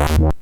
What?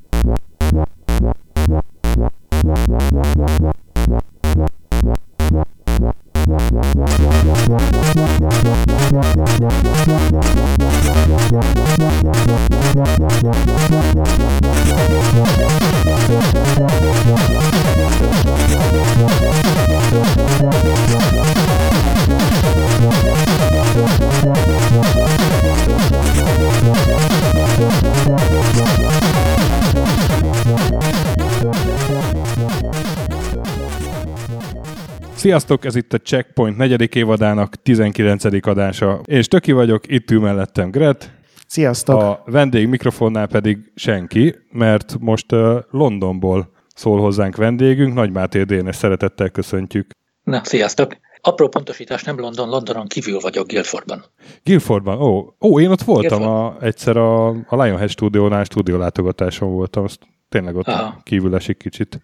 Sziasztok, ez itt a Checkpoint negyedik évadának 19. adása. Én Stöki vagyok, itt ül mellettem Gret. Sziasztok! A vendég mikrofonnál pedig senki, mert most uh, Londonból szól hozzánk vendégünk, Nagy Máté Dénes, szeretettel köszöntjük. Na, sziasztok! Apró pontosítás, nem London, Londonon kívül vagyok, Guildfordban. Guildfordban? Ó, ó én ott voltam a, egyszer a, a Lionhead stúdiónál, stúdiólátogatáson voltam, azt tényleg ott Aha. kívül esik kicsit.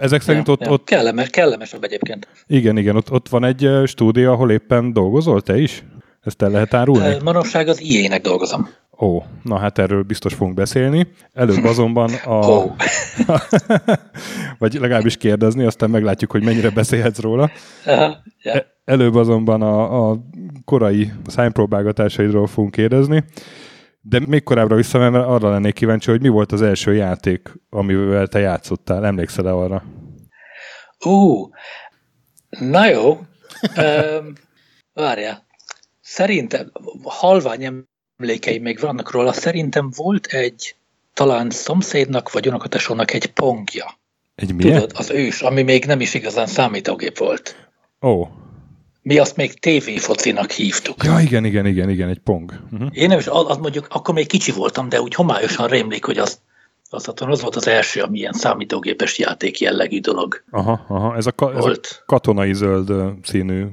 Ezek szerint ja, ott, ja. ott... Kellemes, kellemesebb egyébként. Igen, igen, ott, ott van egy stúdió, ahol éppen dolgozol te is? Ezt el lehet árulni? Manapság az IE-nek dolgozom. Ó, na hát erről biztos fogunk beszélni. Előbb azonban a... Oh. vagy legalábbis kérdezni, aztán meglátjuk, hogy mennyire beszélhetsz róla. Uh-huh. Yeah. Előbb azonban a, a korai szájpróbálgatásaidról fogunk kérdezni. De még korábbra visszamenve arra lennék kíváncsi, hogy mi volt az első játék, amivel te játszottál. Emlékszel-e arra? Ú, na jó. um, várjál. Szerintem halvány emlékeim még vannak róla. Szerintem volt egy talán szomszédnak vagy unokatesónak egy pongja. Egy milyen? Tudod, az ős, ami még nem is igazán számítógép volt. Ó. Mi azt még tévéfocinak hívtuk. Ja, igen, igen, igen, igen, egy pong. Uh-huh. Én nem is, az mondjuk, akkor még kicsi voltam, de úgy homályosan rémlik, hogy az, az, az volt az első, ami ilyen számítógépes játék jellegű dolog. Aha, aha. Ez a, ka, ez a katonai zöld színű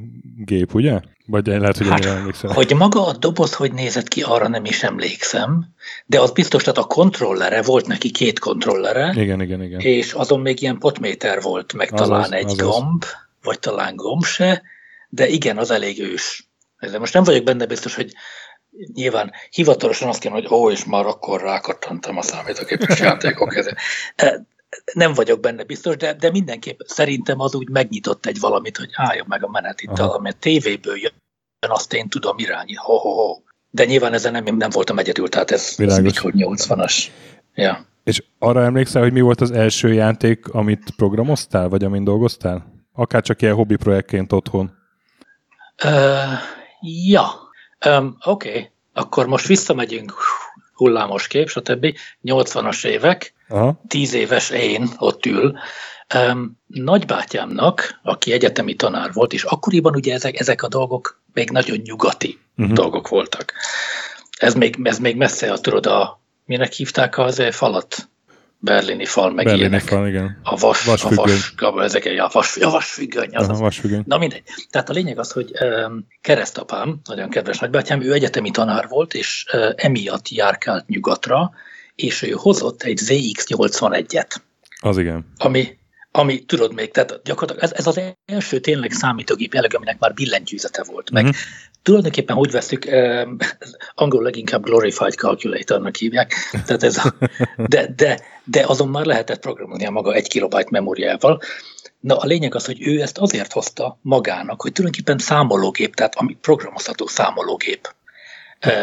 gép, ugye? Vagy lehet, hogy hát, emlékszem. Hogy maga a doboz hogy nézett ki, arra nem is emlékszem, de az biztos, tehát a kontrollere, volt neki két kontrollere. Igen, igen, igen. És azon még ilyen potméter volt, meg az talán egy az gomb, vagy talán gomb se, de igen, az elég ős. De most nem vagyok benne biztos, hogy nyilván hivatalosan azt kéne, hogy ó, és már akkor rákattantam a számítógépes játékok. E, nem vagyok benne biztos, de, de mindenképp szerintem az úgy megnyitott egy valamit, hogy álljon meg a menet itt, ami a tévéből jön, azt én tudom irányi, ho, ho, ho. De nyilván ezen nem, nem voltam egyedül, tehát ez, ez mikor 80-as. Ja. És arra emlékszel, hogy mi volt az első játék, amit programoztál, vagy amin dolgoztál? Akár csak ilyen hobbi projektként otthon. Uh, ja, um, oké. Okay. Akkor most visszamegyünk, hullámos kép, stb. 80-as évek, Aha. 10 éves én ott ül. Um, nagybátyámnak, aki egyetemi tanár volt, és akkoriban ugye ezek, ezek a dolgok még nagyon nyugati uh-huh. dolgok voltak. Ez még, ez még messze, a, tudod, a, minek hívták az falat? Berlini fal, meg berlini ilyenek. Fal, igen. A vas, vasfüggöny. a vas, ezek, a vas, a vasfüggöny. Az, Aha, vasfüggöny. Na mindegy. Tehát a lényeg az, hogy um, keresztapám, nagyon kedves nagybátyám, ő egyetemi tanár volt, és uh, emiatt járkált nyugatra, és ő hozott egy ZX81-et. Az igen. Ami, ami tudod még, tehát gyakorlatilag ez, ez az első tényleg számítógép jelleg, aminek már billentyűzete volt, meg uh-huh tulajdonképpen hogy veszük, eh, angol leginkább glorified calculatornak hívják, tehát ez a, de, de, de azon már lehetett programolni a maga egy kilobajt memóriával. Na a lényeg az, hogy ő ezt azért hozta magának, hogy tulajdonképpen számológép, tehát ami programozható számológép.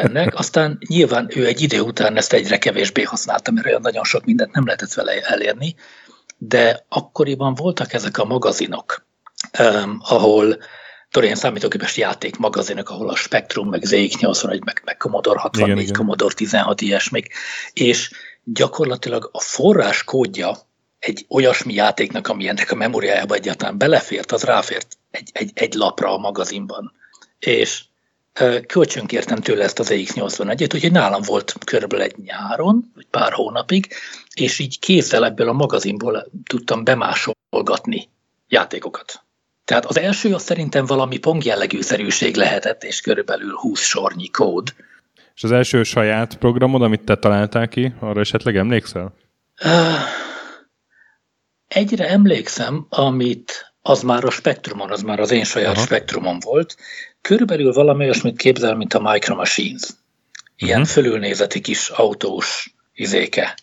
Nek, aztán nyilván ő egy idő után ezt egyre kevésbé használta, mert olyan nagyon sok mindent nem lehetett vele elérni, de akkoriban voltak ezek a magazinok, um, ahol tudod, ilyen számítógépes játék magazinok, ahol a Spectrum, meg ZX81, meg, meg Commodore 64, igen, igen. Commodore 16, ilyesmik, és gyakorlatilag a forrás kódja egy olyasmi játéknak, ami ennek a memóriájába egyáltalán belefért, az ráfért egy, egy, egy lapra a magazinban. És kölcsönkértem tőle ezt az EX81-et, úgyhogy nálam volt körülbelül egy nyáron, vagy pár hónapig, és így kézzel ebből a magazinból tudtam bemásolgatni játékokat. Tehát az első az szerintem valami pong jellegű szerűség lehetett, és körülbelül 20 sornyi kód. És az első saját programod, amit te találtál ki, arra esetleg emlékszel? Uh, egyre emlékszem, amit az már a spektrumon, az már az én saját Aha. spektrumon volt. Körülbelül valami olyasmit képzel, mint a Micro Machines. Ilyen uh-huh. fölülnézeti kis autós izéke.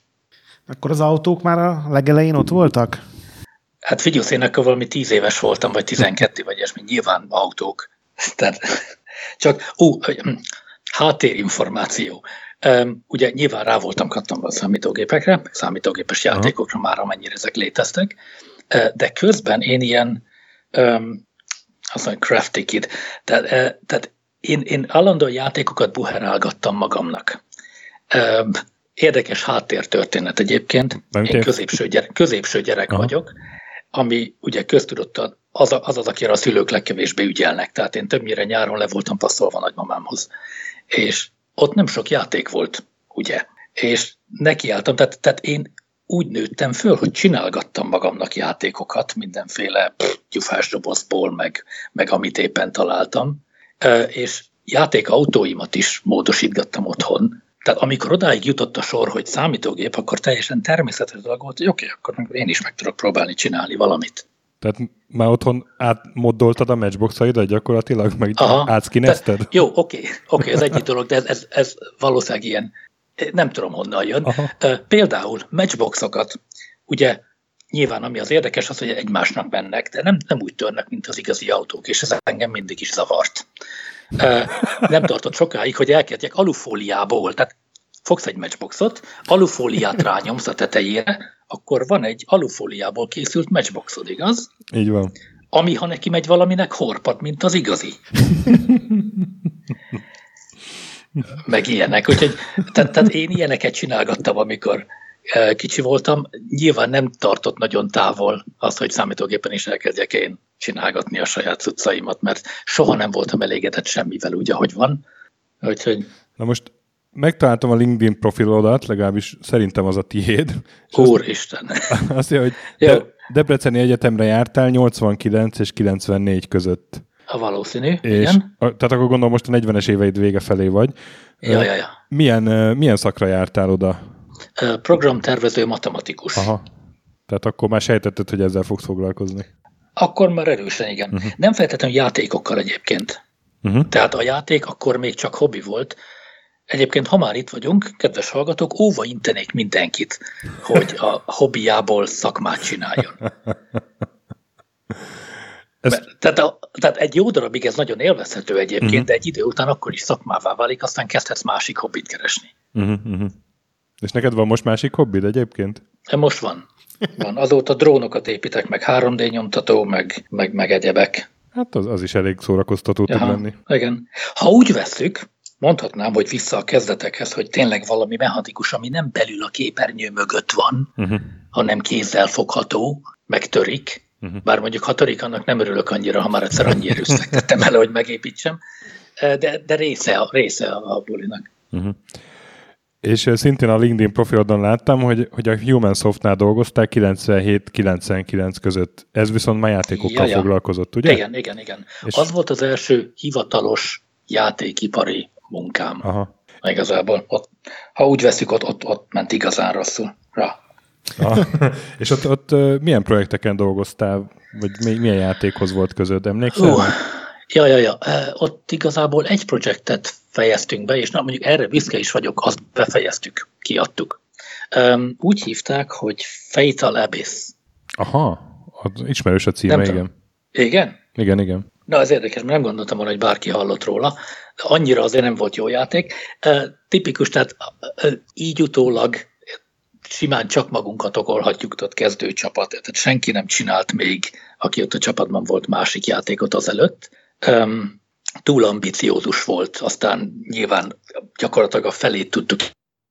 Akkor az autók már a legelején ott voltak? Hát figyelsz, én akkor valami tíz éves voltam, vagy tizenkettő, vagy ilyesmi, nyilván autók. Tehát csak, ú, háttérinformáció. Um, ugye nyilván rá voltam kattanva a számítógépekre, számítógépes játékokra már, amennyire ezek léteztek, de közben én ilyen, um, azt mondja, crafty kid, tehát, tehát én, én állandóan játékokat buherálgattam magamnak. Um, érdekes háttértörténet egyébként. Nem én középső gyerek, középső gyerek Aha. vagyok, ami ugye köztudott az, az az, akire a szülők legkevésbé ügyelnek. Tehát én többnyire nyáron le voltam passzolva nagymamámhoz. És ott nem sok játék volt, ugye? És nekiálltam, tehát, tehát én úgy nőttem föl, hogy csinálgattam magamnak játékokat, mindenféle pff, gyufás meg, meg amit éppen találtam, és játékautóimat is módosítgattam otthon. Tehát amikor odáig jutott a sor, hogy számítógép, akkor teljesen természetes dolog volt, hogy oké, okay, akkor én is meg tudok próbálni csinálni valamit. Tehát már otthon átmoddoltad a matchboxaidat gyakorlatilag, meg átszkinezted? Jó, oké, okay, oké, okay, ez egy dolog, de ez, ez, ez valószínűleg ilyen, nem tudom honnan jön. Aha. Például matchboxokat, ugye nyilván ami az érdekes az, hogy egymásnak mennek, de nem, nem úgy törnek, mint az igazi autók, és ez engem mindig is zavart. Nem tartott sokáig, hogy elkezdjek alufóliából, tehát fogsz egy matchboxot, alufóliát rányomsz a tetejére, akkor van egy alufóliából készült matchboxod, igaz? Így van. Ami, ha neki megy valaminek, horpad, mint az igazi. Meg ilyenek. Úgyhogy, tehát, tehát én ilyeneket csinálgattam, amikor kicsi voltam. Nyilván nem tartott nagyon távol az, hogy számítógépen is elkezdjek én csinálgatni a saját cuccaimat, mert soha nem voltam elégedett semmivel úgy, ahogy van. Úgyhogy... Na most megtaláltam a LinkedIn profilodat, legalábbis szerintem az a tiéd. Úristen! Azt mondja, hogy De, Debreceni Egyetemre jártál 89 és 94 között. A valószínű, és igen. A, tehát akkor gondolom most a 40-es éveid vége felé vagy. Ja, ja, ja. Milyen, milyen szakra jártál oda? Programtervező matematikus. Aha. Tehát akkor már sejtetted, hogy ezzel fogsz foglalkozni. Akkor már erősen, igen. Uh-huh. Nem feltétlenül játékokkal egyébként. Uh-huh. Tehát a játék akkor még csak hobbi volt, Egyébként, ha már itt vagyunk, kedves hallgatók, óva intenék mindenkit, hogy a hobbiából szakmát csináljon. Mert, tehát, a, tehát egy jó darabig ez nagyon élvezhető egyébként, uh-huh. de egy idő után akkor is szakmává válik, aztán kezdhetsz másik hobbit keresni. Uh-huh. És neked van most másik hobbid egyébként? Most van. van. Azóta drónokat építek, meg 3D nyomtató, meg, meg, meg egyebek. Hát az, az is elég szórakoztató tud lenni. Igen. Ha úgy veszük, mondhatnám, hogy vissza a kezdetekhez, hogy tényleg valami mechanikus, ami nem belül a képernyő mögött van, uh-huh. hanem kézzel fogható, megtörik. Uh-huh. Bár mondjuk ha törik, annak nem örülök annyira, ha már egyszer annyi erőt fektettem el, hogy megépítsem. De, de része, a, része a, a bulinak. Uh-huh. És szintén a LinkedIn profilodon láttam, hogy, hogy a Human Softnál dolgozták 97-99 között. Ez viszont már játékokkal ja, foglalkozott, ugye? Igen, igen, igen. És... Az volt az első hivatalos játékipari munkám. Aha. Igazából ott, ha úgy veszük, ott, ott, ott ment igazán rosszul rá. Ah, és ott, ott milyen projekteken dolgoztál, vagy milyen játékhoz volt között, emlékszel? Uh, ja, ja, ja. Ott igazából egy projektet fejeztünk be, és na, mondjuk erre büszke is vagyok, azt befejeztük, kiadtuk. Um, úgy hívták, hogy Fatal Abyss. Aha, ismerős a címe, Nem igen. Igen? Igen, igen. Na, ez érdekes, mert nem gondoltam volna, hogy bárki hallott róla annyira azért nem volt jó játék. Tipikus, tehát így utólag simán csak magunkat okolhatjuk, ott kezdő csapat, tehát senki nem csinált még, aki ott a csapatban volt másik játékot azelőtt. Túl ambiciózus volt, aztán nyilván gyakorlatilag a felét tudtuk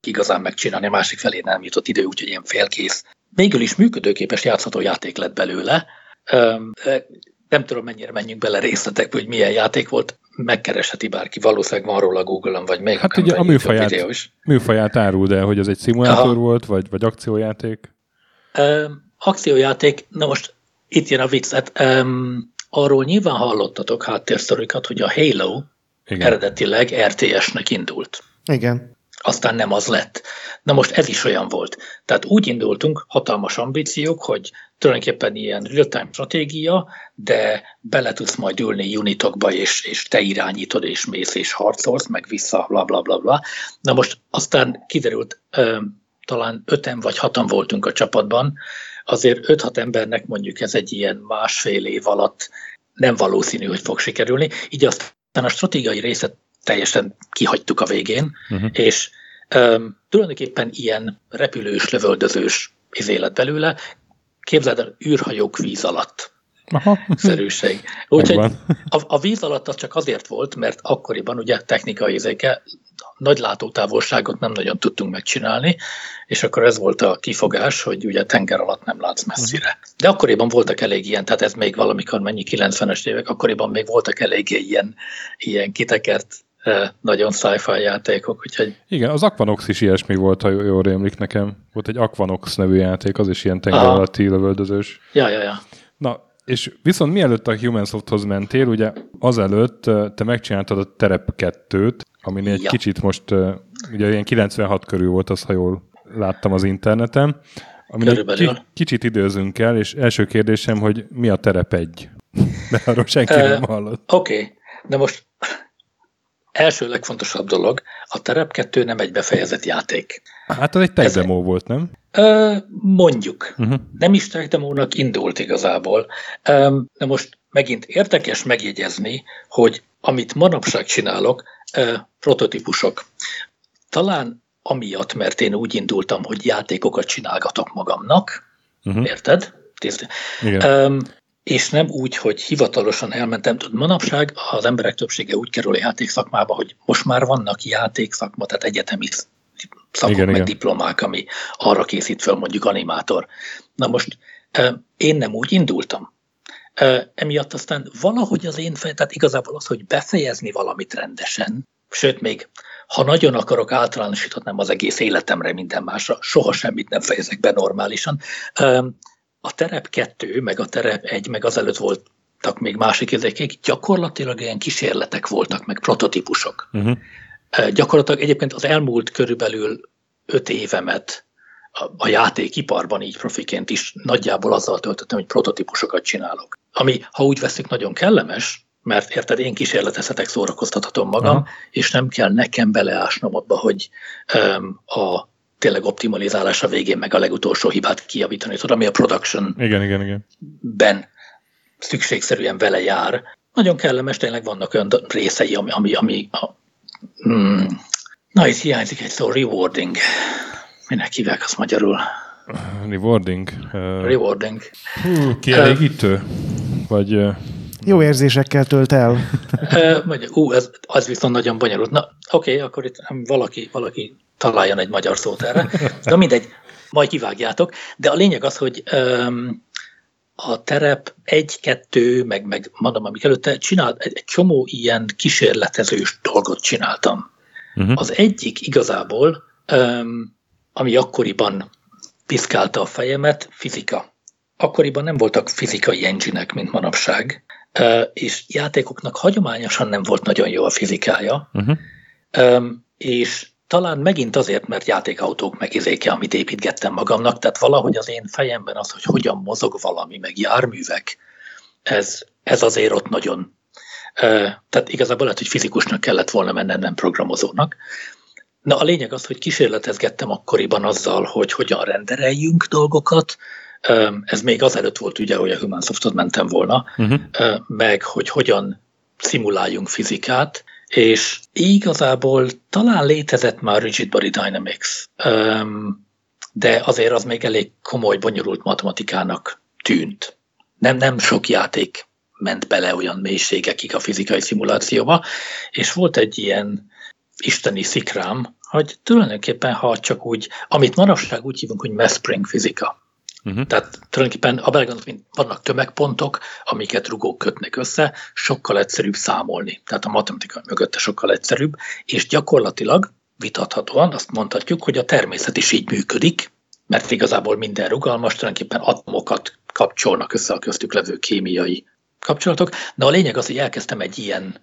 igazán megcsinálni, a másik felé nem jutott idő, úgyhogy ilyen félkész. Végül is működőképes játszható játék lett belőle. Nem tudom, mennyire menjünk bele részletekbe, hogy milyen játék volt megkeresheti bárki, valószínűleg van róla Google-on, vagy még hát ugye a műfaját, videó is. műfaját árul, de hogy ez egy szimulátor Aha. volt, vagy, vagy akciójáték? Um, akciójáték, na most itt jön a vicc, hát, um, arról nyilván hallottatok háttérsztorikat, hogy a Halo Igen. eredetileg RTS-nek indult. Igen aztán nem az lett. Na most ez is olyan volt. Tehát úgy indultunk, hatalmas ambíciók, hogy tulajdonképpen ilyen real-time stratégia, de bele tudsz majd ülni unitokba, és, és te irányítod, és mész, és harcolsz, meg vissza, bla, bla, bla, bla. Na most aztán kiderült, talán öten vagy hatan voltunk a csapatban, azért 5-6 embernek mondjuk ez egy ilyen másfél év alatt nem valószínű, hogy fog sikerülni, így aztán a stratégiai részet teljesen kihagytuk a végén, uh-huh. és um, tulajdonképpen ilyen repülős, lövöldözős izélet belőle, képzeld el, űrhajók víz alatt. Aha. szerűség. Úgyhogy a, a víz alatt az csak azért volt, mert akkoriban ugye technikai izéke nagy látótávolságot nem nagyon tudtunk megcsinálni, és akkor ez volt a kifogás, hogy ugye tenger alatt nem látsz messzire. De akkoriban voltak elég ilyen, tehát ez még valamikor mennyi 90-es évek, akkoriban még voltak elég ilyen, ilyen kitekert eh, nagyon sci-fi játékok, úgyhogy... Igen, az Aquanox is ilyesmi volt, ha jól rémlik nekem. Volt egy Aquanox nevű játék, az is ilyen tenger alatti lövöldözős. Ja, ja, ja. Na, és viszont mielőtt a Humansofthoz mentél, ugye azelőtt eh, te megcsináltad a Terep 2-t, ami egy ja. kicsit most, ugye ilyen 96 körül volt az, ha jól láttam az interneten. Ami egy kicsit időzünk el, és első kérdésem, hogy mi a terep egy? De arról senki nem hallott. Oké, okay. de most első legfontosabb dolog, a terep 2 nem egy befejezett játék. Hát az egy tech demo volt, nem? Mondjuk. Uh-huh. Nem is tech demónak indult igazából. De most megint érdekes megjegyezni, hogy amit manapság csinálok, prototípusok. Talán amiatt, mert én úgy indultam, hogy játékokat csinálgatok magamnak, uh-huh. érted? Um, és nem úgy, hogy hivatalosan elmentem. Tud, manapság az emberek többsége úgy kerül a játékszakmába, hogy most már vannak játékszakma, tehát egyetemi szakok, igen, meg igen. diplomák, ami arra készít fel mondjuk animátor. Na most én nem úgy indultam. Emiatt aztán valahogy az én fej, tehát igazából az, hogy befejezni valamit rendesen, sőt még ha nagyon akarok általánosíthatnám az egész életemre, minden másra, soha semmit nem fejezek be normálisan. A terep 2, meg a terep 1, meg azelőtt voltak még másik ezekig, gyakorlatilag ilyen kísérletek voltak, meg prototípusok. Uh-huh. Gyakorlatilag egyébként az elmúlt körülbelül öt évemet a játékiparban így profiként is nagyjából azzal töltöttem, hogy prototípusokat csinálok. Ami, ha úgy veszik, nagyon kellemes, mert érted, én kísérletezhetek, szórakoztathatom magam, Aha. és nem kell nekem beleásnom abba, hogy um, a tényleg optimalizálás a végén meg a legutolsó hibát kijavítani, tudod, ami a production igen, igen, igen. ben szükségszerűen vele jár. Nagyon kellemes, tényleg vannak olyan részei, ami, ami, ami a, mm, na, itt hiányzik egy szó, rewarding. Minek hívják azt magyarul? Rewarding. Uh, Rewarding. Hú, kielégítő? Vagy... Uh, jó érzésekkel tölt el. ú, ez, az viszont nagyon bonyolult. Na, oké, okay, akkor itt valaki, valaki találjon egy magyar szót erre. De mindegy, majd kivágjátok. De a lényeg az, hogy um, a terep egy-kettő, meg, meg mondom, amik előtte csinált, egy, egy csomó ilyen kísérletezős dolgot csináltam. Uh-huh. Az egyik igazából um, ami akkoriban piszkálta a fejemet, fizika. Akkoriban nem voltak fizikai engine mint manapság, és játékoknak hagyományosan nem volt nagyon jó a fizikája, uh-huh. és talán megint azért, mert játékautók megizéke, amit építgettem magamnak, tehát valahogy az én fejemben az, hogy hogyan mozog valami, meg járművek, ez, ez azért ott nagyon, tehát igazából lehet, hogy fizikusnak kellett volna mennem, nem programozónak, Na a lényeg az, hogy kísérletezgettem akkoriban azzal, hogy hogyan rendereljünk dolgokat, ez még azelőtt volt ugye, hogy a Human Softot mentem volna, uh-huh. meg hogy hogyan szimuláljunk fizikát, és igazából talán létezett már Rigid Body Dynamics, de azért az még elég komoly, bonyolult matematikának tűnt. Nem, nem sok játék ment bele olyan mélységekig a fizikai szimulációba, és volt egy ilyen isteni szikrám, hogy tulajdonképpen, ha csak úgy, amit manapság úgy hívunk, hogy Mespring fizika. Uh-huh. Tehát tulajdonképpen a belgondolás, mint vannak tömegpontok, amiket rugók kötnek össze, sokkal egyszerűbb számolni. Tehát a matematika mögötte sokkal egyszerűbb, és gyakorlatilag vitathatóan azt mondhatjuk, hogy a természet is így működik, mert igazából minden rugalmas, tulajdonképpen atomokat kapcsolnak össze a köztük levő kémiai kapcsolatok. De a lényeg az, hogy elkezdtem egy ilyen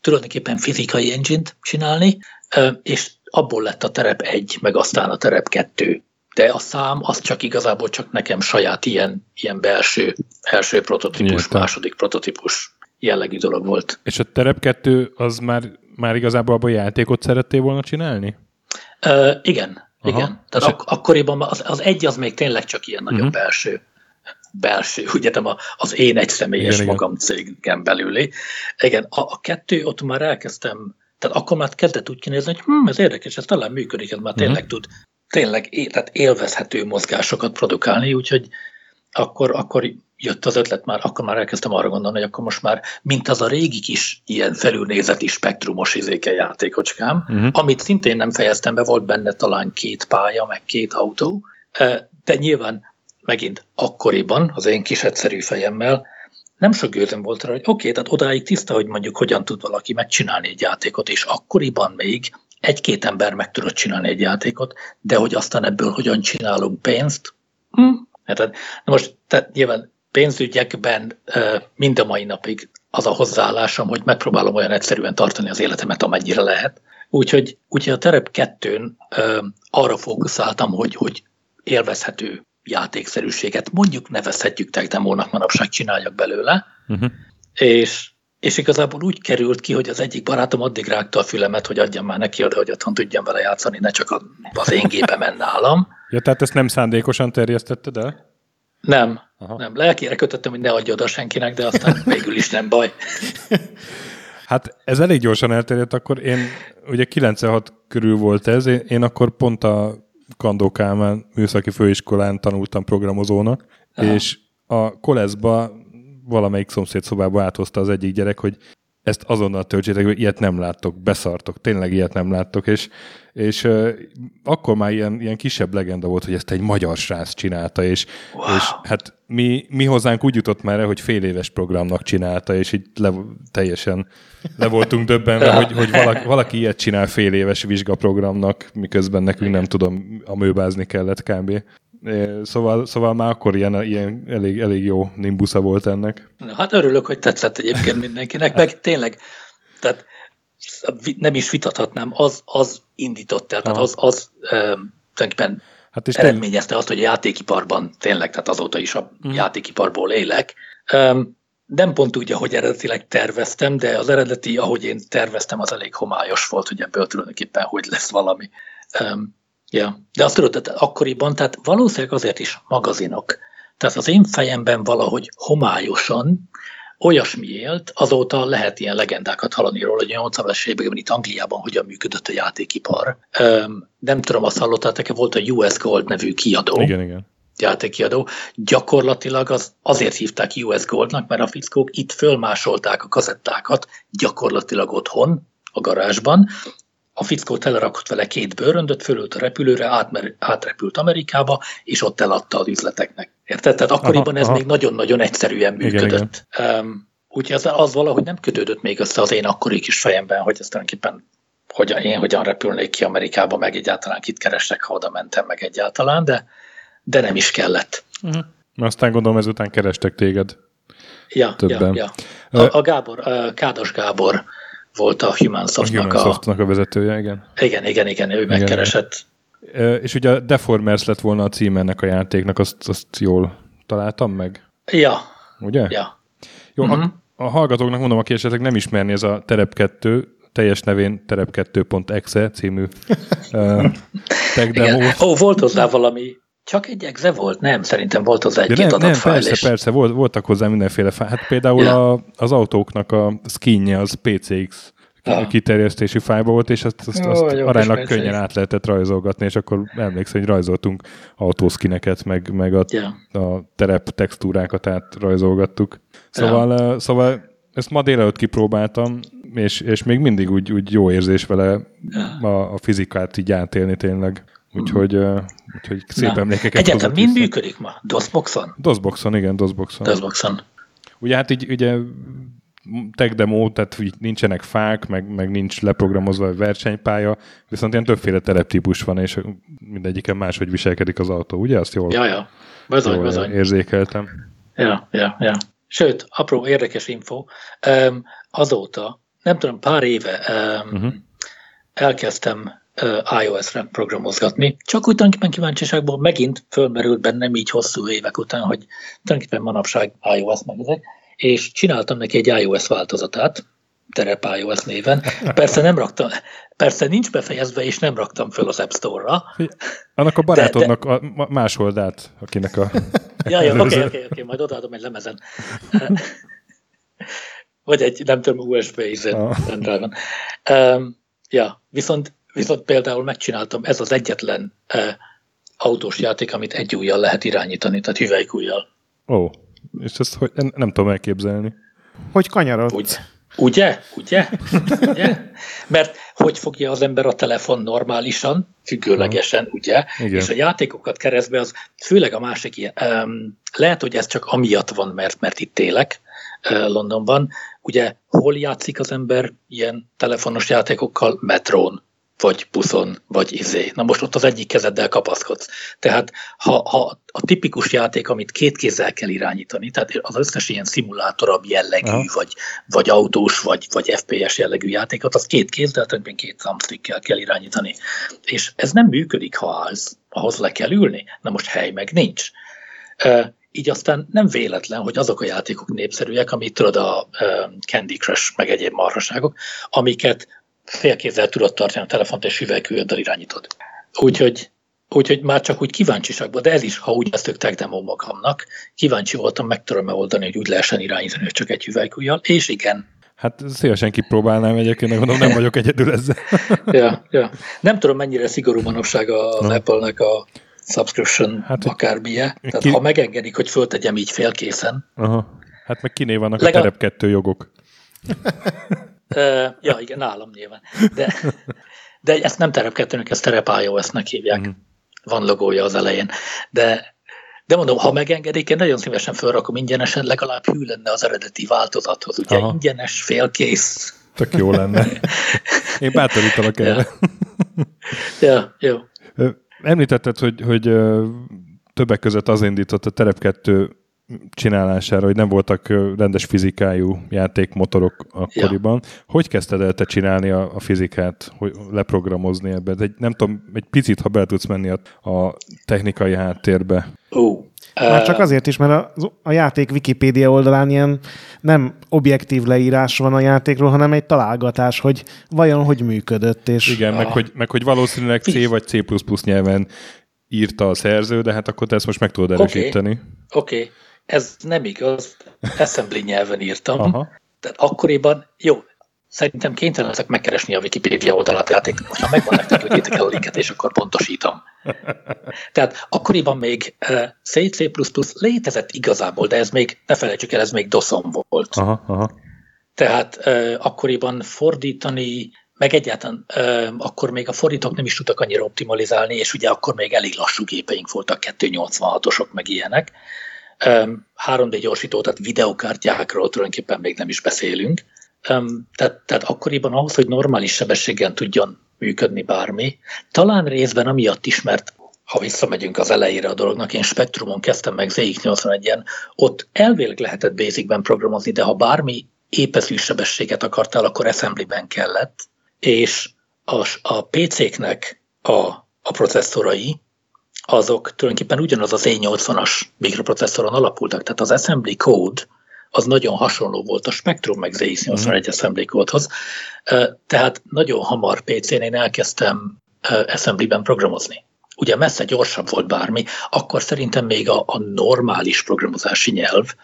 tulajdonképpen fizikai engine-t csinálni, és abból lett a terep egy, meg aztán a terep kettő. De a szám az csak igazából csak nekem saját ilyen, ilyen belső, első prototípus, Értem. második prototípus jellegű dolog volt. És a terep kettő az már, már igazából abban játékot szerettél volna csinálni? Uh, igen, Aha. igen. Tehát ak- akkoriban az, az egy az még tényleg csak ilyen nagyon uh-huh. belső belső, ugye nem az én egy személyes igen, magam igen. cégem belüli. Igen, a, a kettő, ott már elkezdtem, tehát akkor már kezdett úgy kinézni, hogy hm, ez érdekes, ez talán működik, ez már uh-huh. tényleg tud tényleg tehát élvezhető mozgásokat produkálni, úgyhogy akkor, akkor jött az ötlet már, akkor már elkezdtem arra gondolni, hogy akkor most már, mint az a régi kis ilyen felülnézeti spektrumos izéke játékocskám, uh-huh. amit szintén nem fejeztem be, volt benne talán két pálya, meg két autó, de nyilván megint akkoriban, az én kis egyszerű fejemmel, nem sok gőzöm volt rá, hogy oké, okay, tehát odáig tiszta, hogy mondjuk hogyan tud valaki megcsinálni egy játékot, és akkoriban még egy-két ember meg tudott csinálni egy játékot, de hogy aztán ebből hogyan csinálunk pénzt, hm. Hát, na most tehát nyilván pénzügyekben mind a mai napig az a hozzáállásom, hogy megpróbálom olyan egyszerűen tartani az életemet, amennyire lehet. Úgyhogy, úgyhogy a terep kettőn arra fókuszáltam, hogy, hogy élvezhető játékszerűséget, mondjuk nevezhetjük tech demónak, manapság csináljak belőle, uh-huh. és, és igazából úgy került ki, hogy az egyik barátom addig rágta a fülemet, hogy adjam már neki oda, hogy otthon tudjam vele játszani, ne csak az én gépe menne nálam. Ja, tehát ezt nem szándékosan terjesztetted el? Nem, Aha. nem. Lelkére kötöttem, hogy ne adja oda senkinek, de aztán végül is nem baj. Hát ez elég gyorsan elterjedt, akkor én, ugye 96 körül volt ez, én, én akkor pont a Kandó Kálmán műszaki főiskolán tanultam programozónak, Aha. és a koleszba valamelyik szomszédszobába áthozta az egyik gyerek, hogy ezt azonnal töltsétek, hogy ilyet nem láttok, beszartok, tényleg ilyet nem láttok, és, és uh, akkor már ilyen, ilyen kisebb legenda volt, hogy ezt egy magyar srác csinálta, és, wow. és hát mi, mi hozzánk úgy jutott már hogy fél éves programnak csinálta, és így le, teljesen le voltunk döbbenve, hogy, hogy valaki, valaki ilyet csinál fél éves vizsgaprogramnak, miközben nekünk nem tudom, amőbázni kellett kb. Szóval, szóval már akkor ilyen, ilyen elég, elég jó nimbusza volt ennek. Hát örülök, hogy tetszett egyébként mindenkinek, meg tényleg, tehát nem is vitathatnám, az, az indított el, tehát az, az tulajdonképpen hát és eredményezte azt, hogy a játékiparban tényleg, tehát azóta is a mm. játékiparból élek. Um, nem pont úgy, ahogy eredetileg terveztem, de az eredeti, ahogy én terveztem, az elég homályos volt, hogy ebből tulajdonképpen hogy lesz valami. Um, Ja, de azt tudod, tehát akkoriban, tehát valószínűleg azért is magazinok. Tehát az én fejemben valahogy homályosan olyasmi élt, azóta lehet ilyen legendákat hallani róla, hogy a 80-as években itt Angliában hogyan működött a játékipar. Um, nem tudom, azt hallottátok-e, volt a US Gold nevű kiadó. Igen, igen játékkiadó. Gyakorlatilag az, azért hívták US Goldnak, mert a fickók itt fölmásolták a kazettákat gyakorlatilag otthon, a garázsban, a fickó telerakott vele két bőröndöt, fölült a repülőre, átmer, átrepült Amerikába, és ott eladta az üzleteknek. Érted? Tehát akkoriban aha, ez aha. még nagyon-nagyon egyszerűen működött. Igen, igen. Um, úgyhogy az, az valahogy nem kötődött még össze az én akkori kis fejemben, hogy ez tulajdonképpen hogy én hogyan repülnék ki Amerikába, meg egyáltalán kit keresek, ha oda mentem meg egyáltalán, de, de nem is kellett. Uh-huh. Aztán gondolom ezután kerestek téged. Ja, többen. ja, ja. A, a Gábor, a Kádos Gábor volt a HumanSoftnak a, Human a, a vezetője, igen. Igen, igen, igen, ő igen, megkeresett. Igen. És ugye a Deformers lett volna a cím ennek a játéknak, azt, azt jól találtam meg? Ja. Ugye? Ja. Jó, uh-huh. a, mhm. a hallgatóknak mondom, aki esetleg nem ismerni, ez a Terep 2, teljes nevén terep2.exe című uh, tech demo. Ó, volt hozzá valami csak egy exe volt? Nem, szerintem volt az egy-két adatfájl. Persze, és... persze, volt, voltak hozzá mindenféle fájl. Hát például ja. a, az autóknak a skinje az PCX ja. kiterjesztési fájba volt, és azt, azt, azt jó, aránylag könnyen át lehetett rajzolgatni, és akkor emlékszem, hogy rajzoltunk autószkineket, meg, meg a, ja. a terep textúrákat átrajzolgattuk. Szóval, ja. szóval ezt ma délelőtt kipróbáltam, és, és még mindig úgy, úgy jó érzés vele ja. a, a fizikát így átélni tényleg. Úgyhogy, uh, úgyhogy szép Na. emlékeket Egyáltalán mind működik ma? DOSBoxon? DOSBoxon, igen, DOSBoxon. DOSBoxon. Ugye hát így, ugye tech demo, tehát hogy nincsenek fák, meg, meg nincs leprogramozva a versenypálya, viszont ilyen többféle tereptípus van, és mindegyiken máshogy viselkedik az autó, ugye? Azt jól, ja, ja. Bizony, jól bizony. érzékeltem. Ja, ja, ja. Sőt, apró érdekes info, um, azóta, nem tudom, pár éve um, uh-huh. elkezdtem iOS-re programozgatni. Csak úgy tulajdonképpen kíváncsiságból megint fölmerült bennem így hosszú évek után, hogy tulajdonképpen manapság iOS meg ezek, és csináltam neki egy iOS változatát, terep iOS néven. Persze nem raktam, persze nincs befejezve, és nem raktam föl az App Store-ra. Annak a barátodnak de, de... a más oldalt, akinek a... Ja, ja, oké, oké, oké, majd odaadom egy lemezen. Vagy egy, nem tudom, USB pendrive um, Ja, viszont, viszont például megcsináltam, ez az egyetlen uh, autós játék, amit egy ujjal lehet irányítani, tehát hüvelykújjal. Ó, és ezt hogy, nem tudom elképzelni. Hogy kanyarod? Úgy, ugye? Ugye? ugye? Mert hogy fogja az ember a telefon normálisan, függőlegesen, ugye? Igen. És a játékokat keresztbe az, főleg a másik ilyen, um, lehet, hogy ez csak amiatt van, mert, mert itt élek uh, Londonban, ugye hol játszik az ember ilyen telefonos játékokkal? Metrón vagy buszon, vagy izé. Na most ott az egyik kezeddel kapaszkodsz. Tehát ha, ha a tipikus játék, amit két kézzel kell irányítani, tehát az összes ilyen szimulátorabb jellegű, Aha. vagy, vagy autós, vagy, vagy FPS jellegű játékot, az két kézzel, tehát két thumbstickkel kell irányítani. És ez nem működik, ha állsz, ahhoz le kell ülni. Na most hely meg nincs. Így aztán nem véletlen, hogy azok a játékok népszerűek, amit tudod a Candy Crush, meg egyéb marhaságok, amiket félkézzel tudod tartani a telefont, és hüvelykűjöddel irányítod. Úgyhogy, úgyhogy már csak úgy kíváncsiságban, de ez is, ha úgy ezt tök demo magamnak, kíváncsi voltam, meg tudom-e oldani, hogy úgy lehessen irányítani, hogy csak egy hüvelykújjal, és igen, Hát szívesen kipróbálnám egyébként, mondom, nem vagyok egyedül ezzel. ja, ja. Nem tudom, mennyire szigorú manapság az no. Apple-nek a subscription hát, akármilyen. Tehát ki... ha megengedik, hogy föltegyem így félkészen. Aha. Hát meg kiné vannak Legal... a terep kettő jogok. Ja, igen, nálam nyilván. De, de ezt nem terep kettőnek, ezt terep iOS-nek hívják. Mm. Van logója az elején. De, de mondom, ha megengedik, én nagyon szívesen felrakom ingyenesen, legalább hű lenne az eredeti változathoz. Ugye Aha. ingyenes, félkész. Tök jó lenne. Én bátorítalak erre. Ja, jó. Említetted, hogy, hogy többek között az indított a Terep 2 csinálására, hogy nem voltak rendes fizikájú játékmotorok akkoriban. Ja. Hogy kezdted el te csinálni a, a fizikát, hogy leprogramozni ebbe? Egy, nem tudom, egy picit, ha be tudsz menni a, a technikai háttérbe. Uh, Már csak azért is, mert a, a játék Wikipédia oldalán ilyen nem objektív leírás van a játékról, hanem egy találgatás, hogy vajon hogy működött. És... Igen, meg, hogy, meg hogy valószínűleg C vagy C++ nyelven írta a szerző, de hát akkor te ezt most meg tudod erősíteni. Oké, okay. okay ez nem igaz, assembly nyelven írtam. Aha. Tehát akkoriban, jó, szerintem kénytelen leszek megkeresni a Wikipedia oldalát játék, hogyha megvan nektek, hogy el a linket, és akkor pontosítom. Tehát akkoriban még uh, C, létezett igazából, de ez még, ne felejtsük el, ez még DOS-on volt. Aha, aha. Tehát uh, akkoriban fordítani, meg egyáltalán uh, akkor még a fordítók nem is tudtak annyira optimalizálni, és ugye akkor még elég lassú gépeink voltak, 286-osok, meg ilyenek. 3D gyorsító, tehát videokártyákról tulajdonképpen még nem is beszélünk. Tehát, tehát akkoriban ahhoz, hogy normális sebességgel tudjon működni bármi, talán részben amiatt is, mert ha visszamegyünk az elejére a dolognak, én Spectrumon kezdtem meg ZX81-en, ott elvileg lehetett Basicben programozni, de ha bármi épezű sebességet akartál, akkor Assemblyben kellett, és a, a PC-knek a, a processzorai azok tulajdonképpen ugyanaz az E80-as mikroprocesszoron alapultak, tehát az assembly code az nagyon hasonló volt a Spectrum meg ZX81 mm. assembly codehoz, tehát nagyon hamar PC-n én elkezdtem assembly-ben programozni. Ugye messze gyorsabb volt bármi, akkor szerintem még a, a normális programozási nyelv,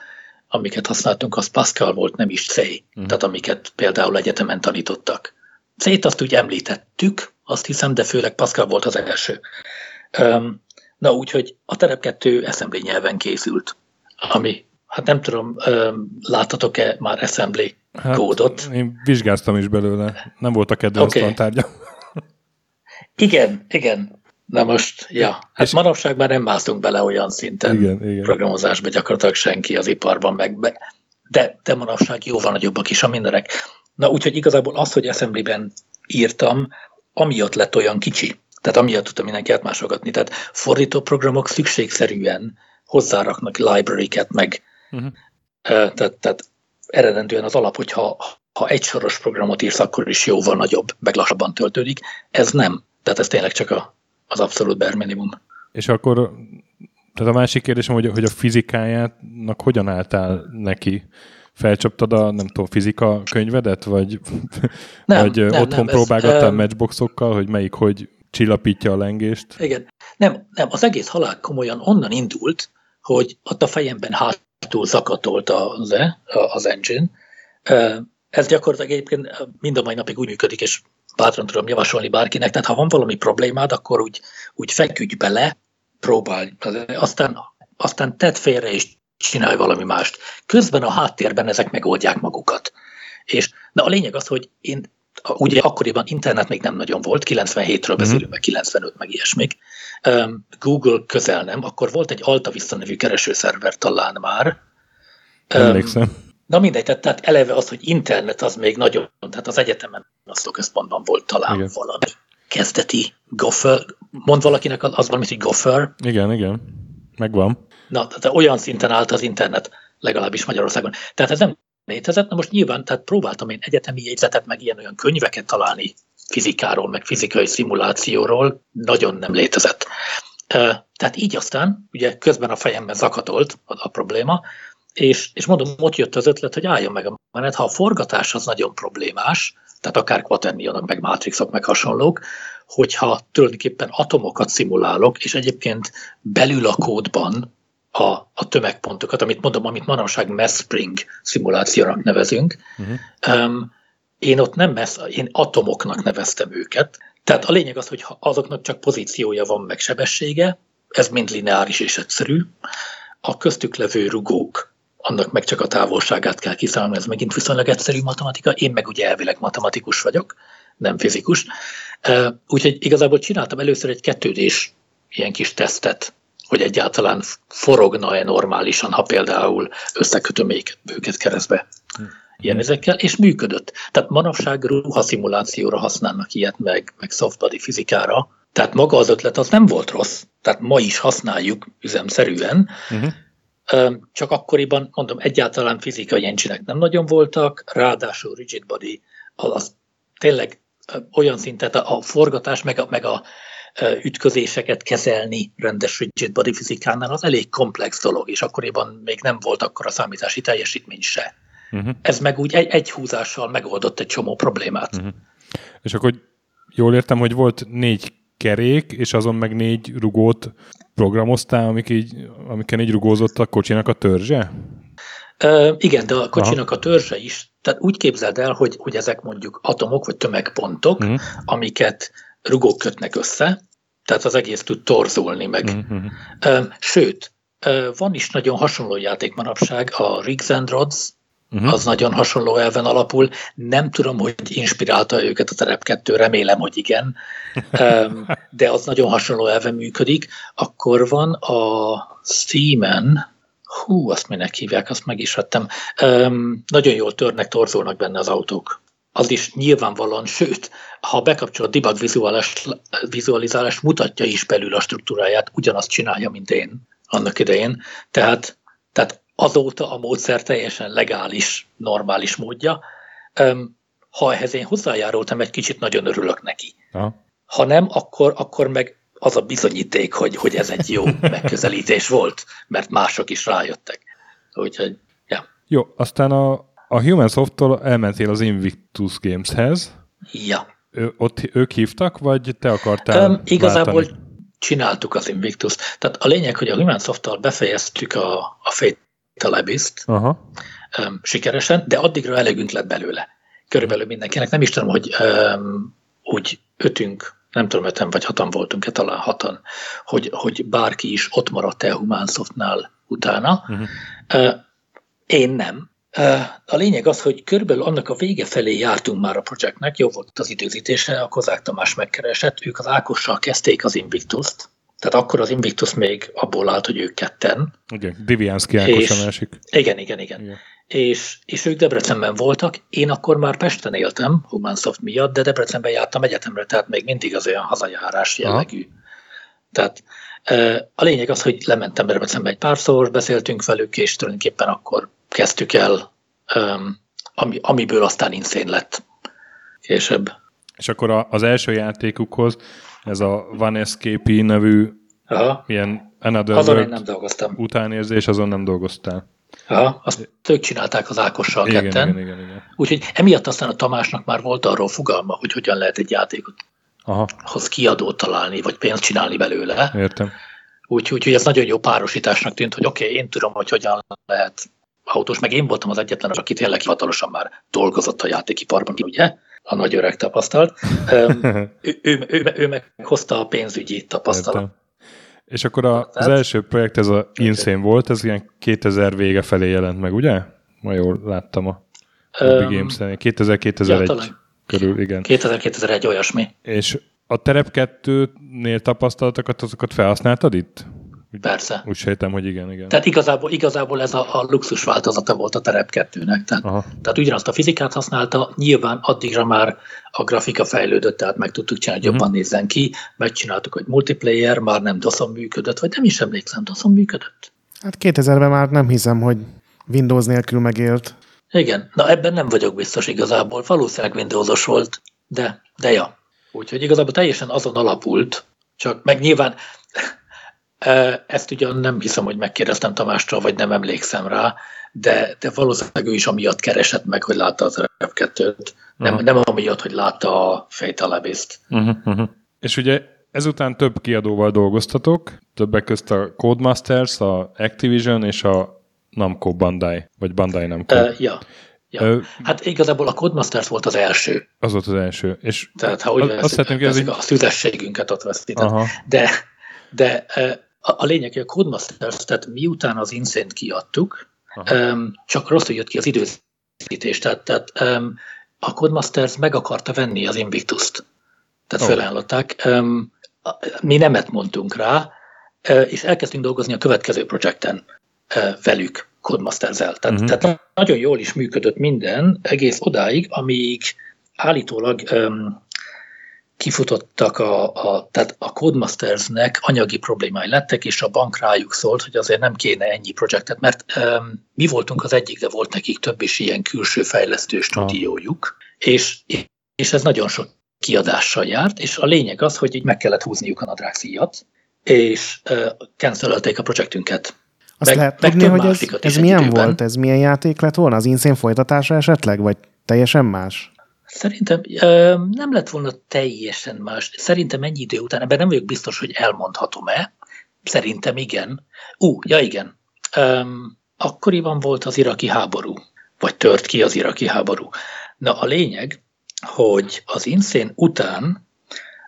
amiket használtunk, az Pascal volt, nem is C, mm. tehát amiket például egyetemen tanítottak. C-t azt úgy említettük, azt hiszem, de főleg Pascal volt az első. Um, Na úgyhogy a Terep 2 assembly nyelven készült, ami, hát nem tudom, láttatok-e már assembly hát, kódot? Én vizsgáztam is belőle, nem volt a kedvenc okay. tárgya. igen, igen. Na most, ja, hát és manapság már nem mászunk bele olyan szinten igen, igen. programozásba gyakorlatilag senki az iparban, meg, meg de, de manapság jóval nagyobbak is a mindenek. Na úgyhogy igazából az, hogy assemblyben írtam, amiatt lett olyan kicsi, tehát amiatt tudtam mindenki átmásolgatni. Tehát fordítóprogramok szükségszerűen hozzáraknak library-ket, meg uh-huh. tehát, tehát eredendően az alap, hogyha ha egy soros programot írsz, akkor is jóval nagyobb, meg lassabban töltődik. Ez nem. Tehát ez tényleg csak a, az abszolút bare minimum. És akkor tehát a másik kérdésem, hogy, hogy a fizikájának hogyan álltál neki? felcsaptad a, nem tudom, fizika könyvedet, vagy, nem, vagy nem, otthon nem, próbálgattál ez, matchboxokkal, hogy melyik hogy csillapítja a lengést? Igen. Nem, nem, az egész halál komolyan onnan indult, hogy ott a fejemben hátul zakatolt az, az engine. Ez gyakorlatilag egyébként mind a mai napig úgy működik, és bátran tudom javasolni bárkinek, tehát ha van valami problémád, akkor úgy, úgy feküdj bele, próbálj, aztán, aztán tedd félre és csinálj valami mást. Közben a háttérben ezek megoldják magukat. És na a lényeg az, hogy én ugye akkoriban internet még nem nagyon volt, 97-ről mhm. beszélünk, meg 95, meg ilyesmik. Google közel nem, akkor volt egy Alta Vista nevű keresőszerver talán már. Emlékszem. Na mindegy, tehát, tehát eleve az, hogy internet az még nagyon, tehát az egyetemen központban volt talán igen. valami kezdeti gopher. Mond valakinek az valamit, hogy gopher. Igen, igen. Megvan. Na, tehát olyan szinten állt az internet, legalábbis Magyarországon. Tehát ez nem létezett. Na most nyilván, tehát próbáltam én egyetemi jegyzetet, meg ilyen olyan könyveket találni fizikáról, meg fizikai szimulációról, nagyon nem létezett. Tehát így aztán, ugye közben a fejemben zakatolt a, a probléma, és, és mondom, ott jött az ötlet, hogy álljon meg a menet, ha a forgatás az nagyon problémás, tehát akár quaternionok, meg matrixok, meg hasonlók, hogyha tulajdonképpen atomokat szimulálok, és egyébként belül a kódban a, a tömegpontokat, amit mondom, amit manapság mass spring szimulációnak nevezünk, uh-huh. um, én ott nem messz, én atomoknak neveztem őket. Tehát a lényeg az, hogy ha azoknak csak pozíciója van, meg sebessége, ez mind lineáris és egyszerű, a köztük levő rugók annak meg csak a távolságát kell kiszámolni, ez megint viszonylag egyszerű matematika, én meg ugye elvileg matematikus vagyok, nem fizikus. Úgyhogy igazából csináltam először egy kettődés ilyen kis tesztet, hogy egyáltalán forogna-e normálisan, ha például összekötöm őket keresztbe? Ilyen ezekkel, és működött. Tehát manapság ruhaszimulációra használnak ilyet, meg, meg softbody fizikára, tehát maga az ötlet az nem volt rossz, tehát ma is használjuk üzemszerűen, uh-huh. Csak akkoriban, mondom, egyáltalán fizikai engine nem nagyon voltak, ráadásul rigid body, az tényleg olyan szinten a forgatás, meg a, meg a ütközéseket kezelni rendes rigid body fizikánál, az elég komplex dolog, és akkoriban még nem volt akkor a számítási teljesítmény se. Uh-huh. Ez meg úgy egy, egy húzással megoldott egy csomó problémát. Uh-huh. És akkor jól értem, hogy volt négy kerék, és azon meg négy rugót programoztál, amik így, amiken így rugózott a kocsinak a törzse? Uh, igen, de a kocsinak Aha. a törzse is. Tehát úgy képzeld el, hogy, hogy ezek mondjuk atomok vagy tömegpontok, uh-huh. amiket rugók kötnek össze, tehát az egész tud torzulni meg. Uh-huh. Uh, sőt, van is nagyon hasonló játék manapság, a Riggs and Rods, uh-huh. az nagyon hasonló elven alapul. Nem tudom, hogy inspirálta őket a Terep 2, remélem, hogy igen, de az nagyon hasonló elven működik. Akkor van a Steamen, hú, azt minek hívják, azt meg is vettem, nagyon jól törnek, torzulnak benne az autók. Az is nyilvánvalóan, sőt, ha bekapcsol a debug vizualizálás, mutatja is belül a struktúráját, ugyanazt csinálja, mint én annak idején. Tehát, tehát azóta a módszer teljesen legális, normális módja. Ha ehhez én hozzájárultam, egy kicsit nagyon örülök neki. Ha, ha nem, akkor, akkor meg az a bizonyíték, hogy, hogy ez egy jó megközelítés volt, mert mások is rájöttek. Úgyhogy, ja. Jó, aztán a, a Human Soft-tól elmentél az Invictus Games-hez. Ja. Ő, ott ők hívtak, vagy te akartál um, Igazából váltani? csináltuk az Invictus. Tehát a lényeg, hogy a Human Soft-tal befejeztük a, a Fate Telebiszt Aha. Um, sikeresen, de addigra elegünk lett belőle. Körülbelül mindenkinek. Nem is tudom, hogy um, úgy ötünk, nem tudom, öten vagy hatan voltunk-e, talán hatan, hogy, hogy bárki is ott maradt-e Humansoftnál utána. Uh-huh. Uh, én nem. A lényeg az, hogy körülbelül annak a vége felé jártunk már a projektnek, jó volt az időzítése, a Kozák Tamás megkeresett, ők az Ákossal kezdték az Invictus-t, tehát akkor az Invictus még abból állt, hogy ők ketten. Igen, Divianszki Ákos a másik. Igen, igen, igen. igen. És, és ők Debrecenben voltak, én akkor már Pesten éltem, Humansoft miatt, de Debrecenben jártam egyetemre, tehát még mindig az olyan hazajárás jellegű. Ha. Tehát a lényeg az, hogy lementem Debrecenbe egy párszor, beszéltünk velük, és tulajdonképpen akkor kezdtük el, ami, amiből aztán inszén lett később. És akkor az első játékukhoz ez a Van Escape nevű Aha. ilyen Another azon én nem dolgoztam. utánérzés, azon nem dolgoztál. Aha, azt ők csinálták az Ákossal igen, ketten. Igen, igen, igen. Úgyhogy emiatt aztán a Tamásnak már volt arról fogalma, hogy hogyan lehet egy játékot Aha. hoz kiadót találni, vagy pénzt csinálni belőle. Értem. Úgyhogy úgy, ez nagyon jó párosításnak tűnt, hogy oké, okay, én tudom, hogy hogyan lehet autós, meg én voltam az egyetlen, aki tényleg hivatalosan már dolgozott a játékiparban, ugye? A nagy öreg tapasztalt. ő, ő, ő, ő meg hozta a pénzügyi tapasztalat. És akkor a, az első projekt, ez a Insane volt, ez ilyen 2000 vége felé jelent meg, ugye? Ma jól láttam a um, games 2000-2001 ja, körül, igen. 2000-2001 olyasmi. És a Terep 2-nél tapasztalatokat, azokat felhasználtad itt? Persze. Úgy sejtem, hogy igen, igen. Tehát igazából, igazából ez a, a luxus változata volt a Terep 2-nek. Tehát, tehát ugyanazt a fizikát használta, nyilván addigra már a grafika fejlődött, tehát meg tudtuk csinálni, hogy jobban uh-huh. nézzen ki, megcsináltuk, hogy multiplayer, már nem DOS-on működött, vagy nem is emlékszem, DOS-on működött. Hát 2000-ben már nem hiszem, hogy Windows nélkül megélt. Igen, na ebben nem vagyok biztos igazából. Valószínűleg Windowsos volt, de, de ja. Úgyhogy igazából teljesen azon alapult, csak meg nyilván ezt ugyan nem hiszem, hogy megkérdeztem Tamástól, vagy nem emlékszem rá, de, de valószínűleg ő is amiatt keresett meg, hogy látta az rf 2 nem, uh-huh. nem amiatt, hogy látta a Fatal Abyss-t. Uh-huh, uh-huh. És ugye ezután több kiadóval dolgoztatok, többek közt a Codemasters, a Activision és a Namco Bandai, vagy Bandai Namco. Uh, ja. Ja. Uh, hát igazából a Codemasters volt az első. Az volt az első. És Tehát ha úgy az, veszük, azt hogy ez a szüzességünket ott vesztített. De, de a, lényeg, hogy a Codemasters, tehát miután az Insane-t kiadtuk, um, csak rosszul jött ki az időzítés, tehát, tehát um, a Codemasters meg akarta venni az Invictus-t. Tehát oh. felajánlották. Um, mi nemet mondtunk rá, uh, és elkezdtünk dolgozni a következő projekten uh, velük, Codemasters-el. Tehát, uh-huh. tehát nagyon jól is működött minden, egész odáig, amíg állítólag um, kifutottak a, a, tehát a Codemastersnek anyagi problémái lettek, és a bank rájuk szólt, hogy azért nem kéne ennyi projektet, mert um, mi voltunk az egyik, de volt nekik több is ilyen külső fejlesztő stúdiójuk, és, és ez nagyon sok kiadással járt, és a lényeg az, hogy így meg kellett húzniuk a nadrág szíjat, és uh, cancelölték a projektünket. Azt meg, lehet tudni, hogy ez, ez milyen időben. volt? Ez milyen játék lett volna? Az Insane folytatása esetleg? Vagy teljesen más? Szerintem nem lett volna teljesen más. Szerintem ennyi idő után, ebben nem vagyok biztos, hogy elmondhatom-e. Szerintem igen. Ú, ja igen. Um, akkoriban volt az iraki háború, vagy tört ki az iraki háború. Na a lényeg, hogy az Insane után,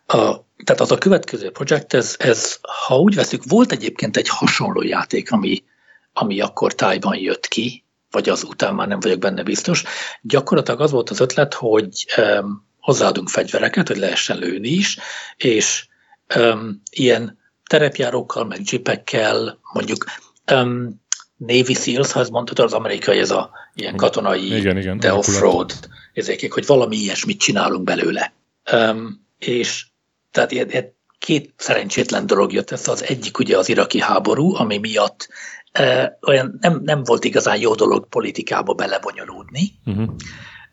a, tehát az a következő projekt, ez, ez, ha úgy veszük, volt egyébként egy hasonló játék, ami, ami akkor tájban jött ki, vagy az után már nem vagyok benne biztos. Gyakorlatilag az volt az ötlet, hogy um, hozzáadunk fegyvereket, hogy lehessen lőni is, és um, ilyen terepjárókkal, meg jeepekkel, mondjuk um, Navy SEALs, ha ezt mondtad, az amerikai, ez a ilyen katonai, igen, igen, de off-road, ezekik, hogy valami ilyesmit csinálunk belőle. Um, és tehát ilyen, ilyen két szerencsétlen dolog jött össze. Az egyik ugye az iraki háború, ami miatt olyan nem, nem volt igazán jó dolog politikába belebonyolódni. Uh-huh.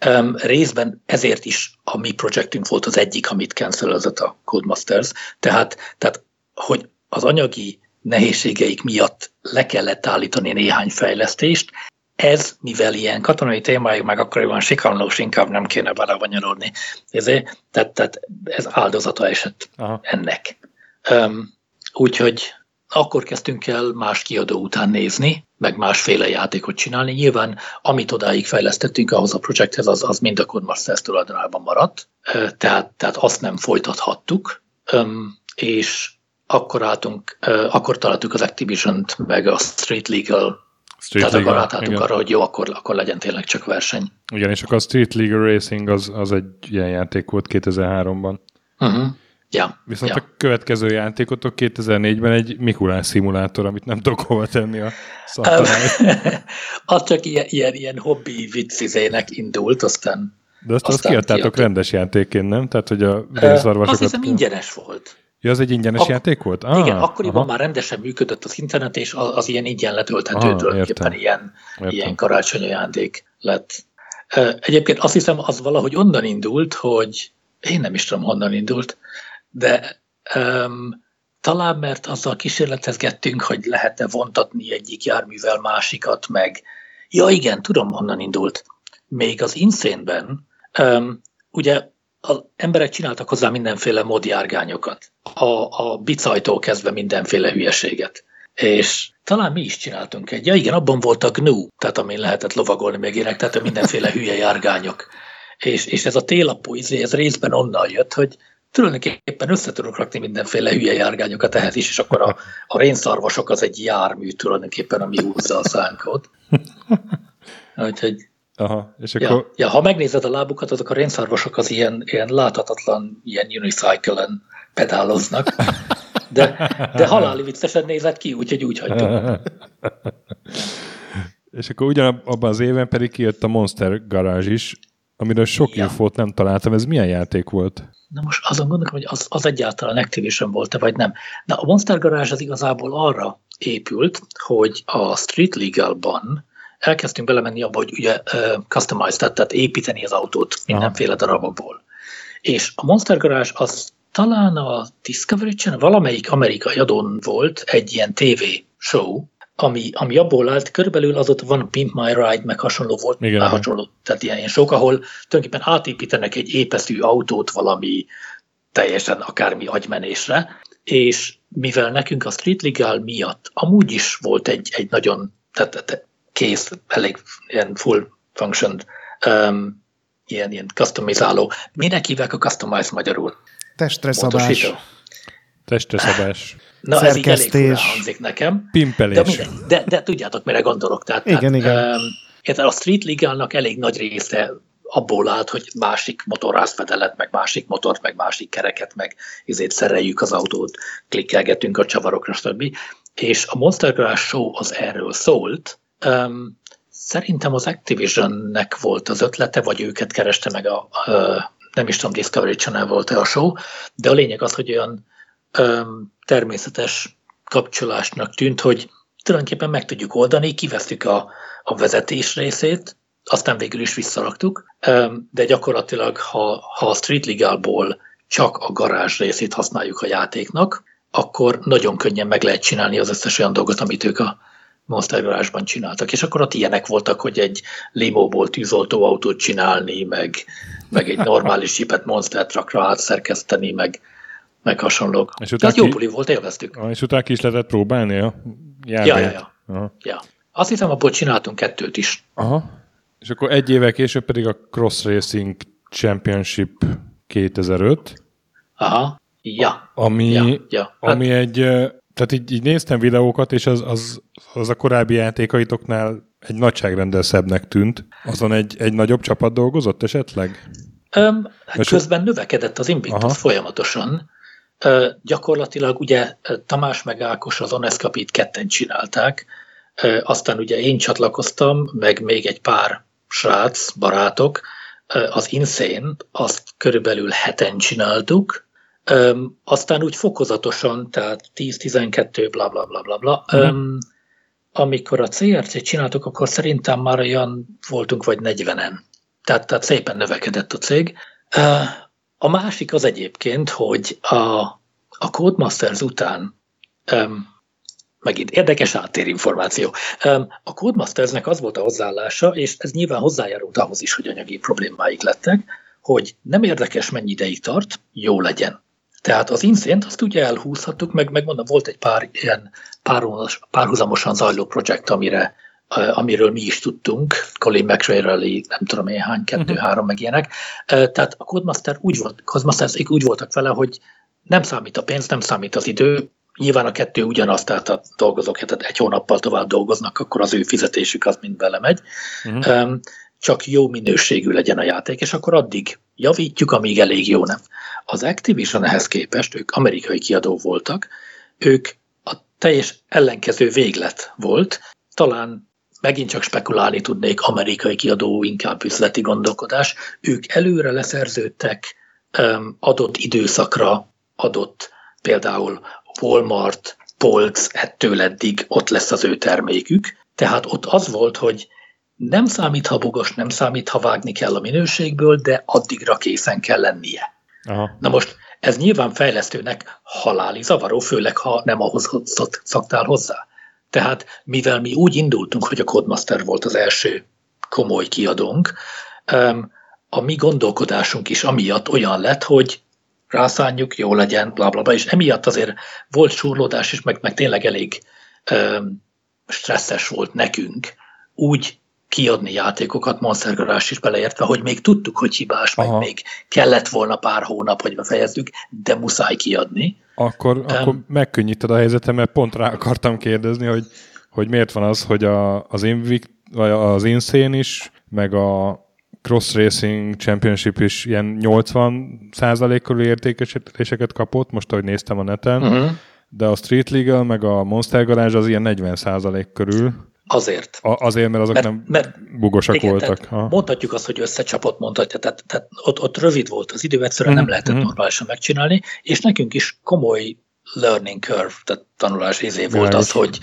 Um, részben ezért is a mi projektünk volt az egyik, amit cancelözött a Codemasters, tehát, tehát hogy az anyagi nehézségeik miatt le kellett állítani néhány fejlesztést, ez, mivel ilyen katonai témájuk meg akkoriban sikanlós, inkább nem kéne belebonyolódni. Ezért, tehát, tehát ez áldozata esett Aha. ennek. Um, úgyhogy akkor kezdtünk el más kiadó után nézni, meg másféle játékot csinálni. Nyilván, amit odáig fejlesztettünk ahhoz a projekthez, az, az mind a Codemasters tulajdonában maradt, tehát, tehát azt nem folytathattuk, és akkor álltunk, akkor találtuk az Activision-t, meg a Street Legal Street Tehát Legal, akkor átálltunk arra, hogy jó, akkor, akkor legyen tényleg csak verseny. És akkor a Street Legal Racing az, az egy ilyen játék volt 2003-ban. Uh-huh. Ja, Viszont ja. a következő játékotok 2004-ben egy Mikulás szimulátor, amit nem tudok hova tenni a szattanál. az csak ilyen, ilyen, ilyen hobbi viccizének indult, aztán De azt, azt kiadtátok kiadtuk. rendes játékként, nem? Tehát, hogy a részarvasokat... Azt hiszem ingyenes volt. Ja, az egy ingyenes Ak- játék volt? Ah, igen, akkoriban aha. már rendesen működött az internet, és az, az ilyen ingyen letölthető ah, tulajdonképpen ilyen, ilyen karácsonyi játék lett. Egyébként azt hiszem, az valahogy onnan indult, hogy én nem is tudom, honnan indult, de um, talán mert azzal kísérletezgettünk, hogy lehet-e vontatni egyik járművel másikat, meg ja igen, tudom, honnan indult. Még az Insane-ben um, ugye az emberek csináltak hozzá mindenféle modjárgányokat. A, a bicajtól kezdve mindenféle hülyeséget. És talán mi is csináltunk egy. Ja igen, abban volt a GNU, tehát amin lehetett lovagolni meg ének, tehát mindenféle hülye járgányok. És, és ez a télapó izé, ez részben onnan jött, hogy tulajdonképpen össze tudok rakni mindenféle hülye járgányokat ehhez is, és akkor a, a rénszarvasok az egy jármű tulajdonképpen, ami húzza a szánkot. Úgyhogy Aha, és akkor... Ja, ja, ha megnézed a lábukat, azok a rénszarvasok az ilyen, ilyen láthatatlan, ilyen unicycle-en pedáloznak, de, de haláli viccesen nézett ki, úgyhogy úgy hagytam. és akkor ugyanabban az éven pedig kijött a Monster Garage is, amiről sok ja. infót nem találtam. Ez milyen játék volt? Na most azon gondolom, hogy az, az egyáltalán Activision volt-e, vagy nem. Na a Monster Garage az igazából arra épült, hogy a Street Legal-ban elkezdtünk belemenni abba, hogy ugye uh, customize, tehát építeni az autót mindenféle darabokból. És a Monster Garage az talán a Discovery Channel, valamelyik amerikai adón volt egy ilyen TV show, ami, ami abból állt, körülbelül az ott van Pimp My Ride, meg hasonló volt, Igen. Már hasonló, tehát ilyen, ilyen sok, ahol tulajdonképpen átépítenek egy épeszű autót valami teljesen akármi agymenésre, és mivel nekünk a Street Legal miatt amúgy is volt egy, egy nagyon tehát, tehát kész, elég ilyen full function, um, ilyen, ilyen customizáló. Minek hívják a customize magyarul? Testre szabás. Testre szabás. Na, ez így elég hangzik nekem. Pimpelés. De, minden, de, de tudjátok, mire gondolok. Tehát, igen, tehát, igen. Um, a Street Legalnak elég nagy része abból állt, hogy másik motorrázfedelet, meg másik motort, meg másik kereket, meg ezért szereljük az autót, klikkelgetünk a csavarokra, stb. És a Monster Garage Show az erről szólt, Um, szerintem az Activisionnek volt az ötlete, vagy őket kereste meg a, a nem is tudom, Discovery Channel volt-e a show, de a lényeg az, hogy olyan um, természetes kapcsolásnak tűnt, hogy tulajdonképpen meg tudjuk oldani, kivesztük a, a vezetés részét, aztán végül is visszaraktuk, de gyakorlatilag, ha, ha a Street Legalból csak a garázs részét használjuk a játéknak, akkor nagyon könnyen meg lehet csinálni az összes olyan dolgot, amit ők a Monster Garage-ban csináltak, és akkor ott ilyenek voltak, hogy egy limóból tűzoltóautót csinálni, meg, meg egy normális Jeepet Monster Truckra átszerkeszteni, meg, meg hasonlók. És Tehát jó buli volt, élveztük. És utána ki is lehetett próbálni a Ja, ja, ja. Aha. ja. Azt hiszem, abból csináltunk kettőt is. Aha. És akkor egy évvel később pedig a Cross Racing Championship 2005. Aha. Ja. Ami, ja, ja. ami hát, egy tehát így, így néztem videókat, és az, az, az a korábbi játékaitoknál egy nagyságrendel szebbnek tűnt. Azon egy, egy nagyobb csapat dolgozott esetleg? Öm, hát közben növekedett az Invictus Aha. folyamatosan. Gyakorlatilag ugye Tamás meg Ákos az Onescapit ketten csinálták, aztán ugye én csatlakoztam, meg még egy pár srác, barátok, az Insane, azt körülbelül heten csináltuk, aztán úgy fokozatosan, tehát 10-12, bla bla bla bla bla. Mm. Amikor a CRC-t csináltuk, akkor szerintem már olyan voltunk vagy 40-en. Tehát, tehát szépen növekedett a cég. A másik az egyébként, hogy a, a Codemasters után öm, megint érdekes információ. A Codemastersnek az volt a hozzáállása, és ez nyilván hozzájárult ahhoz is, hogy anyagi problémáik lettek, hogy nem érdekes, mennyi ideig tart, jó legyen. Tehát az inszént azt ugye elhúzhattuk, meg megmondom, volt egy pár ilyen párhuzamosan zajló projekt, amire, amiről mi is tudtunk, Colin McRae-rel, nem tudom én hány, kettő-három, uh-huh. meg ilyenek. Tehát a Codemaster úgy volt, Codemasters úgy voltak vele, hogy nem számít a pénz, nem számít az idő, nyilván a kettő ugyanaz, tehát a dolgozók tehát egy hónappal tovább dolgoznak, akkor az ő fizetésük az mind belemegy. Uh-huh. Csak jó minőségű legyen a játék, és akkor addig javítjuk, amíg elég jó nem. Az Activision ehhez képest, ők amerikai kiadó voltak, ők a teljes ellenkező véglet volt, talán megint csak spekulálni tudnék, amerikai kiadó, inkább üzleti gondolkodás, ők előre leszerződtek adott időszakra, adott például Walmart, Polc, ettől eddig ott lesz az ő termékük, tehát ott az volt, hogy nem számít, ha bugos, nem számít, ha vágni kell a minőségből, de addigra készen kell lennie. Aha. Na most ez nyilván fejlesztőnek haláli zavaró, főleg ha nem ahhoz szaktál hozzá. Tehát mivel mi úgy indultunk, hogy a Codemaster volt az első komoly kiadónk, a mi gondolkodásunk is amiatt olyan lett, hogy rászánjuk, jó legyen, bla, bla, bla, és emiatt azért volt súrlódás is, meg, meg tényleg elég um, stresszes volt nekünk úgy kiadni játékokat, Monster Garage is beleértve, hogy még tudtuk, hogy hibás, Aha. meg még kellett volna pár hónap, hogy befejezzük, de muszáj kiadni. Akkor, um, akkor megkönnyíted a helyzetem, mert pont rá akartam kérdezni, hogy, hogy miért van az, hogy a, az, Invict, vagy az Insane is, meg a Cross Racing Championship is ilyen 80 körül értékesítéseket kapott, most ahogy néztem a neten, uh-huh. de a Street Legal meg a Monster Garage az ilyen 40 körül. Azért. A, azért, mert azok mert, nem mert, bugosak igen, voltak. Ha. Mondhatjuk azt, hogy összecsapott, mondhatja, tehát, tehát ott, ott rövid volt az idő, egyszerűen mm, nem lehetett mm. normálisan megcsinálni, és nekünk is komoly learning curve, tehát tanulás izé volt az, hogy,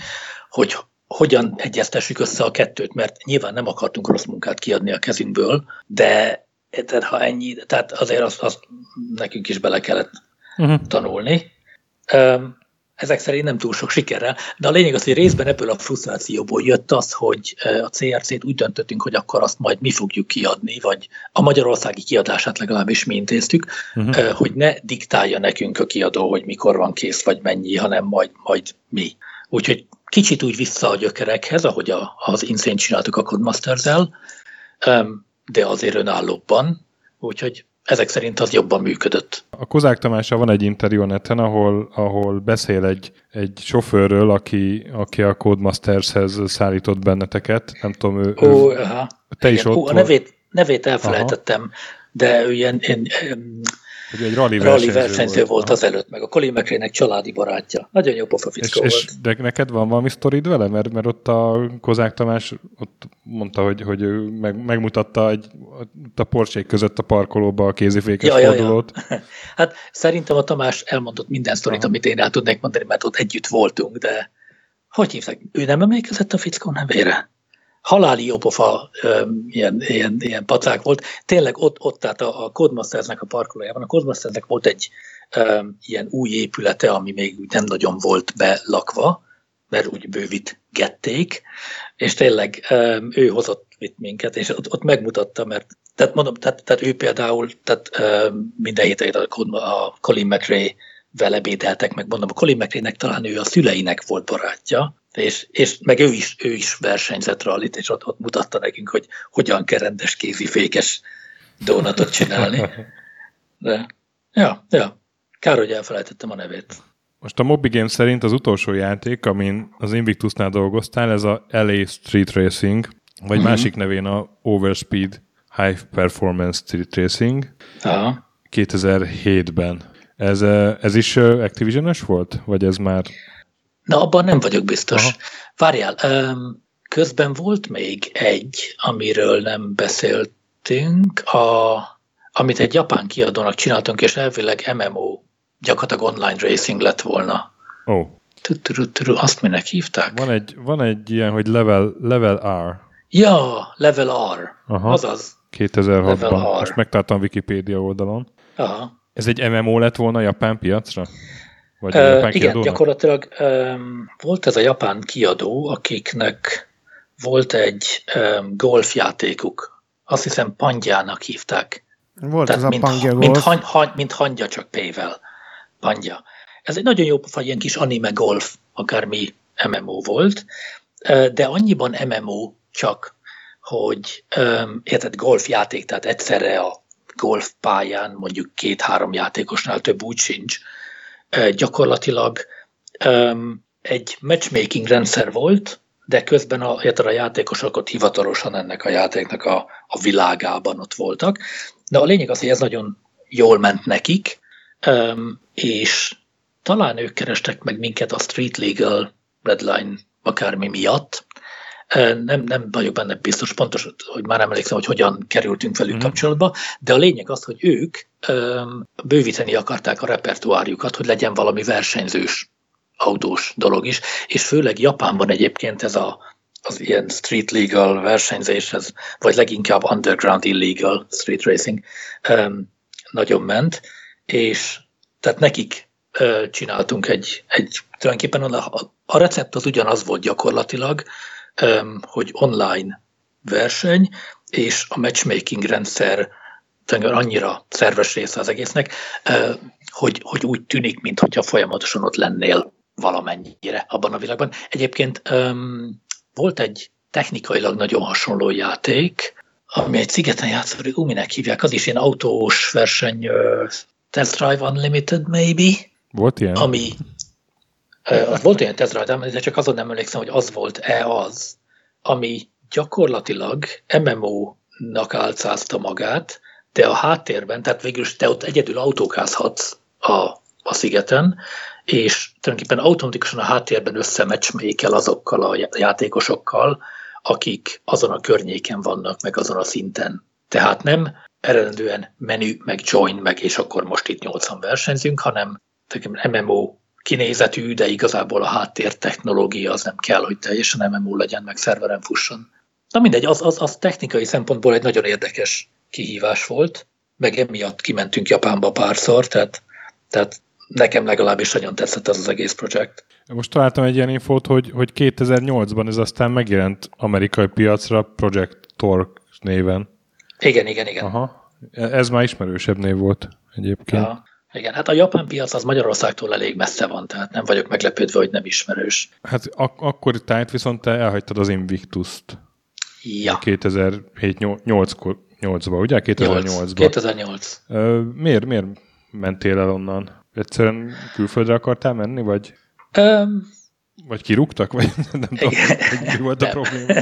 hogy hogyan egyeztessük össze a kettőt, mert nyilván nem akartunk rossz munkát kiadni a kezünkből, de tehát ha ennyi, tehát azért azt, azt nekünk is bele kellett uh-huh. tanulni. Ezek szerint nem túl sok sikerrel, de a lényeg az, hogy részben ebből a frusztrációból jött az, hogy a CRC-t úgy döntöttünk, hogy akkor azt majd mi fogjuk kiadni, vagy a magyarországi kiadását legalábbis mi intéztük, uh-huh. hogy ne diktálja nekünk a kiadó, hogy mikor van kész, vagy mennyi, hanem majd, majd mi. Úgyhogy kicsit úgy vissza a gyökerekhez, ahogy a, az Insane csináltuk a Codemasters-el, de azért önállóbban, úgyhogy ezek szerint az jobban működött. A Kozák Tamással van egy interjú a neten, ahol, ahol beszél egy, egy sofőrről, aki, aki a Codemasters-hez szállított benneteket. Nem tudom, ő... Ó, ő, aha. Te Igen, is ott ó, a nevét, nevét elfelejtettem, aha. de ilyen, ilyen hogy egy rally, rally versenyző volt, volt az előtt, meg a Colin McRae-nek családi barátja. Nagyon jó pofa fickó és, volt. És de neked van valami sztorid vele? Mert, mert ott a Kozák Tamás ott mondta, hogy, hogy ő meg, megmutatta egy, a porsék között a parkolóba a kézifékes ja, fordulót. Ja, ja. Hát szerintem a Tamás elmondott minden sztorit, Aha. amit én el tudnék mondani, mert ott együtt voltunk, de hogy hívták? Ő nem emlékezett a fickó nevére? Haláli jópofa ilyen, ilyen, ilyen pacák volt. Tényleg ott, ott tehát a, a Codemastersnek a parkolójában, a Codemastersnek volt egy um, ilyen új épülete, ami még nem nagyon volt belakva, mert úgy gették, és tényleg um, ő hozott itt minket, és ott, ott megmutatta, mert tehát mondom, tehát, tehát ő például, tehát um, minden héten a, a Colin McRae vele bédeltek, meg mondom, a Colin mcrae talán ő a szüleinek volt barátja, és, és meg ő is, ő is versenyzett rallit, és ott, ott mutatta nekünk, hogy hogyan kell rendes kézifékes donatot csinálni. De, ja, ja, kár, hogy elfelejtettem a nevét. Most a Moby Games szerint az utolsó játék, amin az Invictusnál dolgoztál, ez a LA Street Racing, vagy uh-huh. másik nevén a Overspeed High Performance Street Racing. Aha. 2007-ben. Ez, ez is Activision-es volt? Vagy ez már... Na, abban nem vagyok biztos. Aha. Várjál, közben volt még egy, amiről nem beszéltünk, a, amit egy japán kiadónak csináltunk, és elvileg MMO, gyakorlatilag online racing lett volna. Ó. Oh. Azt minek hívták? Van egy, van egy ilyen, hogy level, level R. Ja, Level R. Aha. Azaz. 2006-ban. Most megtaláltam Wikipédia oldalon. Aha. Ez egy MMO lett volna a japán piacra? Vagy uh, igen, kiadónak? gyakorlatilag um, volt ez a japán kiadó, akiknek volt egy um, golfjátékuk. Azt hiszem Pangyának hívták. Volt Tehát ez mint, a Pangya mint, golf. Mint, mint hangya, csak P-vel. Pangya. Ez egy nagyon jó pofa, ilyen kis anime golf, akármi MMO volt, de annyiban MMO csak, hogy um, érted, golfjáték, tehát egyszerre a golfpályán mondjuk két-három játékosnál több úgy sincs. Gyakorlatilag egy matchmaking rendszer volt, de közben a, a játékosok ott hivatalosan ennek a játéknak a, a világában ott voltak. De a lényeg az, hogy ez nagyon jól ment nekik, és talán ők kerestek meg minket a Street Legal Redline akármi miatt, nem, nem vagyok benne biztos, pontos, hogy már emlékszem, hogy hogyan kerültünk velük mm. kapcsolatba, de a lényeg az, hogy ők bővíteni akarták a repertoárjukat, hogy legyen valami versenyzős autós dolog is, és főleg Japánban egyébként ez a, az ilyen street legal versenyzés, ez, vagy leginkább underground illegal street racing um, nagyon ment, és tehát nekik ö, csináltunk egy, egy tulajdonképpen a, a recept az ugyanaz volt gyakorlatilag, hogy online verseny, és a matchmaking rendszer annyira szerves része az egésznek, hogy, hogy úgy tűnik, mintha folyamatosan ott lennél valamennyire abban a világban. Egyébként volt egy technikailag nagyon hasonló játék, ami egy szigeten játszódik, ú, minek hívják, az is ilyen autós verseny, uh, Test Drive Unlimited maybe. Volt ilyen? Ami, az volt ilyen Test Drive, de csak azon nem emlékszem, hogy az volt-e az, ami gyakorlatilag MMO-nak álcázta magát, de a háttérben, tehát végül te ott egyedül autókázhatsz a, a szigeten, és tulajdonképpen automatikusan a háttérben összemecsmékel azokkal a játékosokkal, akik azon a környéken vannak, meg azon a szinten. Tehát nem eredendően menü, meg join, meg és akkor most itt 80 versenyzünk, hanem MMO kinézetű, de igazából a háttér technológia az nem kell, hogy teljesen MMO legyen, meg szerveren fusson. Na mindegy, az, az, az technikai szempontból egy nagyon érdekes kihívás volt, meg emiatt kimentünk Japánba párszor, tehát, tehát nekem legalábbis nagyon tetszett ez az egész projekt. Most találtam egy ilyen infót, hogy, hogy 2008-ban ez aztán megjelent amerikai piacra Project Torque néven. Igen, igen, igen. Aha. Ez már ismerősebb név volt egyébként. Ja. Igen, hát a japán piac az Magyarországtól elég messze van, tehát nem vagyok meglepődve, hogy nem ismerős. Hát ak- akkor tájt viszont te elhagytad az Invictus-t. Ja. 2007-8-ban, ugye? 2008-ban. 2008. miért, miért mentél el onnan? Egyszerűen külföldre akartál menni, vagy? Um, vagy kirúgtak, vagy nem tudom, mi volt a probléma?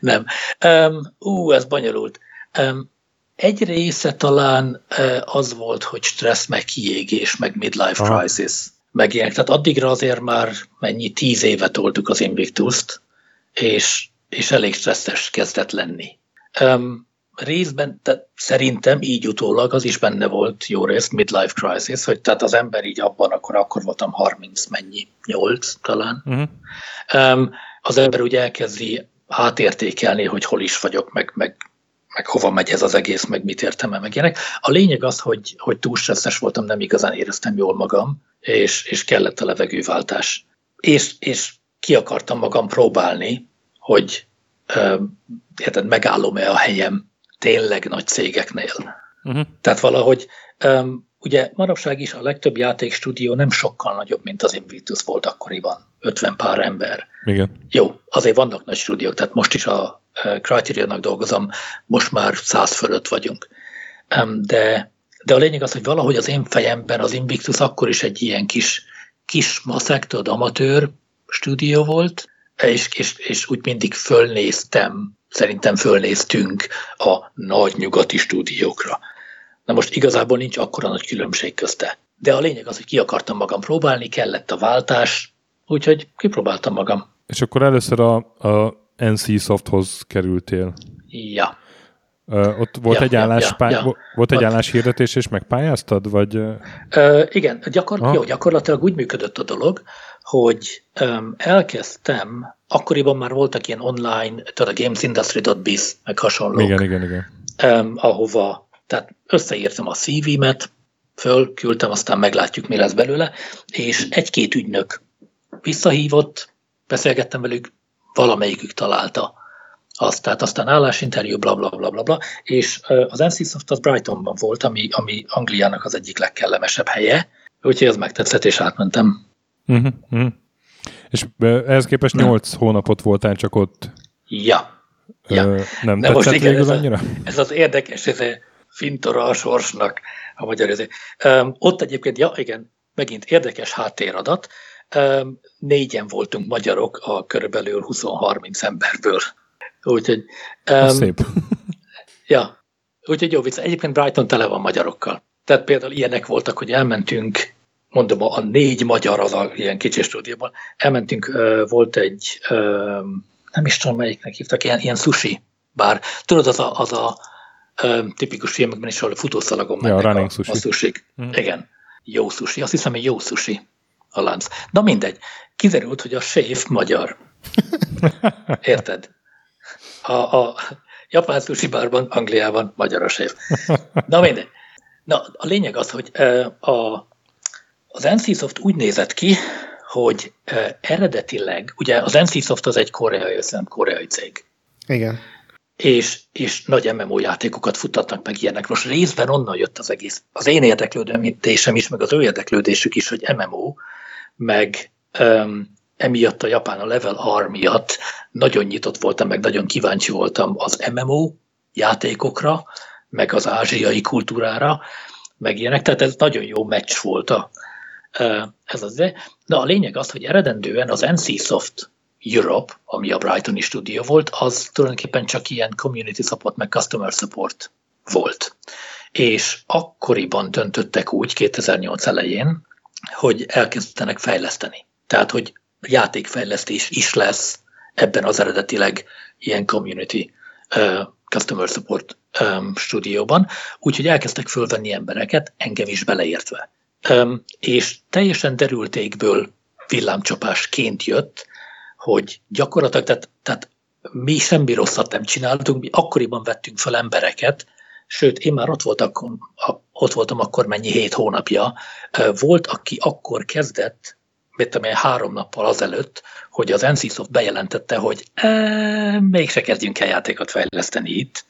nem. Um, ú, ez bonyolult. Um, egy része talán az volt, hogy stressz, meg kiégés, meg midlife Aha. crisis megjelentek. Tehát addigra azért már mennyi tíz évet toltuk az Invictus-t, és, és elég stresszes kezdett lenni. Um, részben, tehát szerintem így utólag az is benne volt jó részt, midlife crisis, hogy tehát az ember így abban, akkor, akkor voltam 30 mennyi, 8 talán. Uh-huh. Um, az ember úgy elkezdi átértékelni, hogy hol is vagyok, meg, meg, meg hova megy ez az egész, meg mit értem el, meg ilyenek. A lényeg az, hogy, hogy túl stresszes voltam, nem igazán éreztem jól magam, és, és kellett a levegőváltás. És, és ki akartam magam próbálni, hogy um, érted, megállom-e a helyem tényleg nagy cégeknél. Uh-huh. Tehát valahogy um, ugye manapság is a legtöbb játékstúdió nem sokkal nagyobb, mint az Invictus volt akkoriban. 50 pár ember. Igen. Jó, azért vannak nagy stúdiók, tehát most is a Criterion-nak dolgozom, most már száz fölött vagyunk. De, de a lényeg az, hogy valahogy az én fejemben az Invictus akkor is egy ilyen kis, kis maszek, tudod, amatőr stúdió volt, és, és, és úgy mindig fölnéztem szerintem fölnéztünk a nagy nyugati stúdiókra. Na most igazából nincs akkora nagy különbség közte. De a lényeg az, hogy ki akartam magam próbálni, kellett a váltás, úgyhogy kipróbáltam magam. És akkor először a, a NC Softhoz kerültél. Ja. Uh, ott volt ja, egy, állás, ja, pály- ja. volt egy álláshirdetés, és megpályáztad? Vagy... Uh, igen, gyakor- jó, gyakorlatilag úgy működött a dolog, hogy um, elkezdtem, akkoriban már voltak ilyen online, tehát a gamesindustry.biz, meg hasonlók. Igen, igen, igen. Um, ahova, tehát összeírtam a CV-met, fölküldtem, aztán meglátjuk, mi lesz belőle, és egy-két ügynök visszahívott, beszélgettem velük, valamelyikük találta azt, tehát aztán állásinterjú, bla, bla, bla, bla, bla, és az NCSoft az Brightonban volt, ami, ami Angliának az egyik legkellemesebb helye, úgyhogy ez megtetszett, és átmentem. Uh-huh, uh-huh. És ehhez képest nem. 8 hónapot voltál csak ott. Ja. ja. Ö, nem De most igen, ez, annyira? A, ez az érdekes, ez a fintora a sorsnak a magyar ezért. Ott egyébként, ja igen, megint érdekes háttéradat, négyen voltunk magyarok a körülbelül 20-30 emberből. Úgyhogy... Um, szép. ja, úgyhogy jó vicc. Egyébként Brighton tele van magyarokkal. Tehát például ilyenek voltak, hogy elmentünk mondom, a négy magyar az a ilyen kicsi stúdióban. Elmentünk, volt egy, nem is tudom melyiknek hívtak, ilyen, ilyen sushi bár. Tudod, az a, az a tipikus filmekben is, ahol a futószalagon mennek ja, a, a, sushi. a sushi. Mm. Igen. Jó sushi. Azt hiszem, hogy jó sushi a lánc. Na mindegy. Kiderült, hogy a séf magyar. Érted? A, a japán sushi bárban, Angliában magyar a séf. Na mindegy. Na, a lényeg az, hogy a az NCSoft úgy nézett ki, hogy eredetileg, ugye az NCSoft az egy koreai, összem koreai cég. Igen. És, és nagy MMO játékokat futtatnak meg ilyenek. Most részben onnan jött az egész. Az én érdeklődésem is, meg az ő érdeklődésük is, hogy MMO, meg um, emiatt a japán a level R miatt nagyon nyitott voltam, meg nagyon kíváncsi voltam az MMO játékokra, meg az ázsiai kultúrára, meg ilyenek, tehát ez nagyon jó meccs volt a, ez az. De a lényeg az, hogy eredendően az NCSoft Europe, ami a Brightoni stúdió volt, az tulajdonképpen csak ilyen community support, meg customer support volt. És akkoriban döntöttek úgy 2008 elején, hogy elkezdenek fejleszteni. Tehát, hogy játékfejlesztés is lesz ebben az eredetileg ilyen community uh, customer support um, stúdióban, úgyhogy elkezdtek fölvenni embereket, engem is beleértve. Um, és teljesen derültékből villámcsapásként jött, hogy gyakorlatilag, tehát, tehát mi semmi rosszat nem csináltunk, mi akkoriban vettünk fel embereket, sőt, én már ott, voltak, ott voltam akkor mennyi hét hónapja, volt, aki akkor kezdett, mit tudom én, három nappal azelőtt, hogy az NCSoft bejelentette, hogy e, mégse kezdjünk el játékot fejleszteni itt,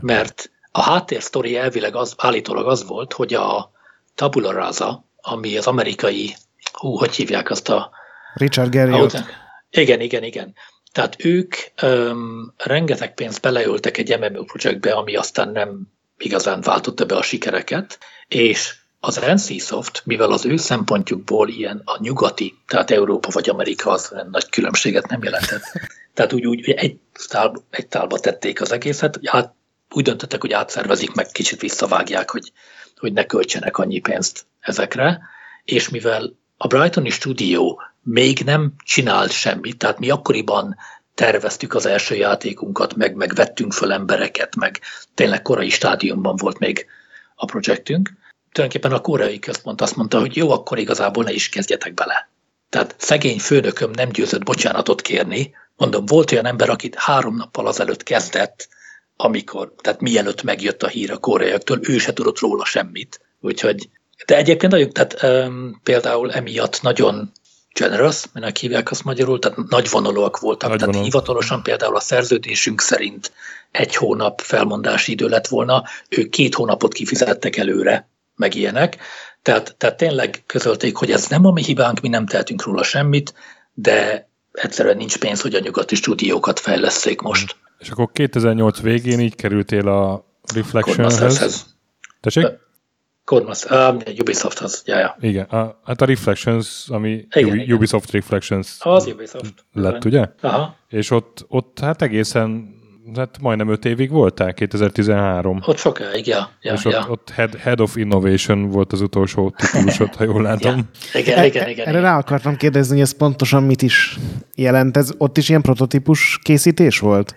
mert a háttérsztori elvileg az, állítólag az volt, hogy a Tabula Rasa, ami az amerikai, hú, hogy hívják azt a... Richard Garriott. Igen, igen, igen. Tehát ők um, rengeteg pénzt beleöltek egy MMO projektbe, ami aztán nem igazán váltotta be a sikereket, és az NCSoft, mivel az ő szempontjukból ilyen a nyugati, tehát Európa vagy Amerika az nagy különbséget nem jelentett. Tehát úgy, úgy egy, tál, egy tálba tették az egészet, át, úgy döntöttek, hogy átszervezik, meg kicsit visszavágják, hogy, hogy ne költsenek annyi pénzt ezekre, és mivel a Brightoni stúdió még nem csinált semmit, tehát mi akkoriban terveztük az első játékunkat, meg, meg vettünk föl embereket, meg tényleg korai stádiumban volt még a projektünk. Tulajdonképpen a koreai központ azt mondta, hogy jó, akkor igazából ne is kezdjetek bele. Tehát szegény főnököm nem győzött bocsánatot kérni. Mondom, volt olyan ember, akit három nappal azelőtt kezdett, amikor, tehát mielőtt megjött a hír a koreaiaktól, ő se tudott róla semmit. Úgyhogy, de egyébként nagyon, tehát um, például emiatt nagyon generous, minek hívják azt magyarul, tehát nagy vonalúak voltak. Nagy tehát vonal. hivatalosan például a szerződésünk szerint egy hónap felmondási idő lett volna, ők két hónapot kifizettek előre, meg ilyenek. Tehát, tehát tényleg közölték, hogy ez nem a mi hibánk, mi nem tehetünk róla semmit, de egyszerűen nincs pénz, hogy a nyugati stúdiókat fejleszték most. És akkor 2008 végén így kerültél a Reflectionhez. Tessék? Codemaster, uh, Ubisofthoz, ja, ja. Igen, a, hát a Reflections, ami igen, igen. Ubisoft Reflections az Ubisoft. lett, ugye? Aha. És ott, ott hát egészen hát majdnem öt évig voltál, 2013. Ott sokáig, ja. ja és ja. ott, ott head, head of Innovation volt az utolsó titulusod, ha jól látom. Ja. Igen, igen, igen. Erre rá akartam kérdezni, hogy ez pontosan mit is jelent. Ez ott is ilyen prototípus készítés volt?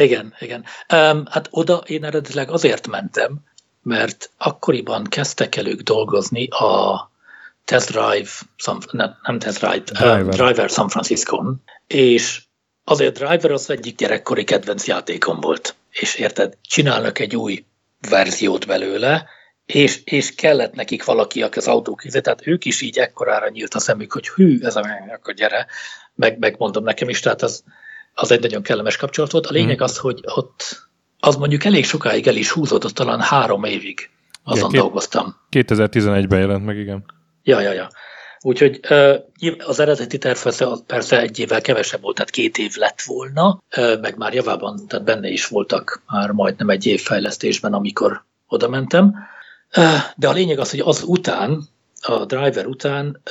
Igen, igen. Um, hát oda én eredetileg azért mentem, mert akkoriban kezdtek el ők dolgozni a Test Drive, San, nem, nem Test Drive, Driver. Uh, Driver San Francisco-n, és azért Driver az egyik gyerekkori kedvenc játékom volt. És érted, csinálnak egy új verziót belőle, és, és kellett nekik valaki, aki az autók közé, tehát ők is így ekkorára nyílt a szemük, hogy hű, ez a akkor gyere, meg, megmondom nekem is, tehát az, az egy nagyon kellemes kapcsolat volt. A lényeg mm. az, hogy ott az mondjuk elég sokáig el is húzódott, talán három évig azon igen, dolgoztam. 2011-ben jelent meg, igen. Ja, ja, ja. Úgyhogy az eredeti terv persze egy évvel kevesebb volt, tehát két év lett volna, meg már javában, tehát benne is voltak már majdnem egy év fejlesztésben, amikor oda mentem. De a lényeg az, hogy az után, a driver után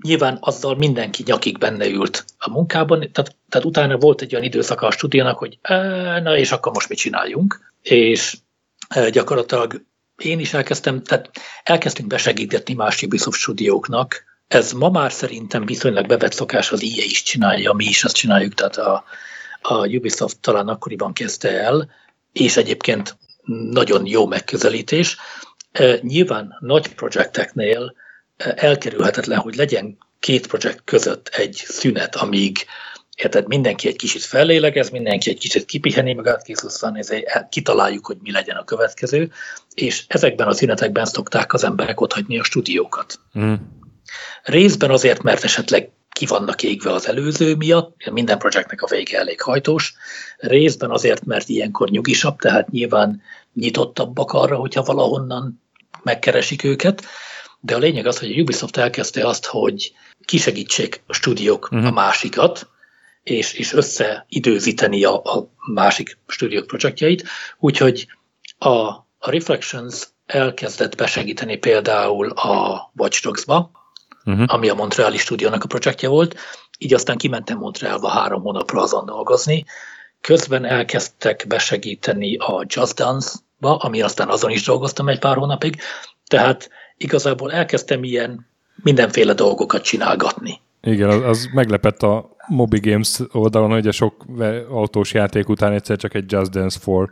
nyilván azzal mindenki nyakig benne ült a munkában, tehát, tehát utána volt egy olyan időszaka a stúdiónak, hogy na és akkor most mit csináljunk, és gyakorlatilag én is elkezdtem, tehát elkezdtünk besegíteni más Ubisoft stúdióknak, ez ma már szerintem viszonylag bevett szokás, az IE is csinálja, mi is azt csináljuk, tehát a, a Ubisoft talán akkoriban kezdte el, és egyébként nagyon jó megközelítés. Nyilván nagy projekteknél elkerülhetetlen, hogy legyen két projekt között egy szünet, amíg Érted, mindenki egy kicsit fellélegez, mindenki egy kicsit kipiheni magát, van, ezért kitaláljuk, hogy mi legyen a következő, és ezekben a szünetekben szokták az emberek otthagyni a stúdiókat. Mm. Részben azért, mert esetleg ki vannak égve az előző miatt, minden projektnek a vége elég hajtós, részben azért, mert ilyenkor nyugisabb, tehát nyilván nyitottabbak arra, hogyha valahonnan megkeresik őket, de a lényeg az, hogy a Ubisoft elkezdte azt, hogy kisegítsék a stúdiók uh-huh. a mhm. másikat, és, és összeidőzíteni a, a másik stúdiók projektjeit, úgyhogy a, a Reflections elkezdett besegíteni például a Watch Dogs-ba, uh-huh. ami a Montreali stúdiónak a projektje volt, így aztán kimentem Montrealba három hónapra azon dolgozni. Közben elkezdtek besegíteni a Just Dance-ba, ami aztán azon is dolgoztam egy pár hónapig, tehát igazából elkezdtem ilyen mindenféle dolgokat csinálgatni. Igen, az, az meglepett a Moby Games oldalon, hogy a sok autós játék után egyszer csak egy Just Dance 4.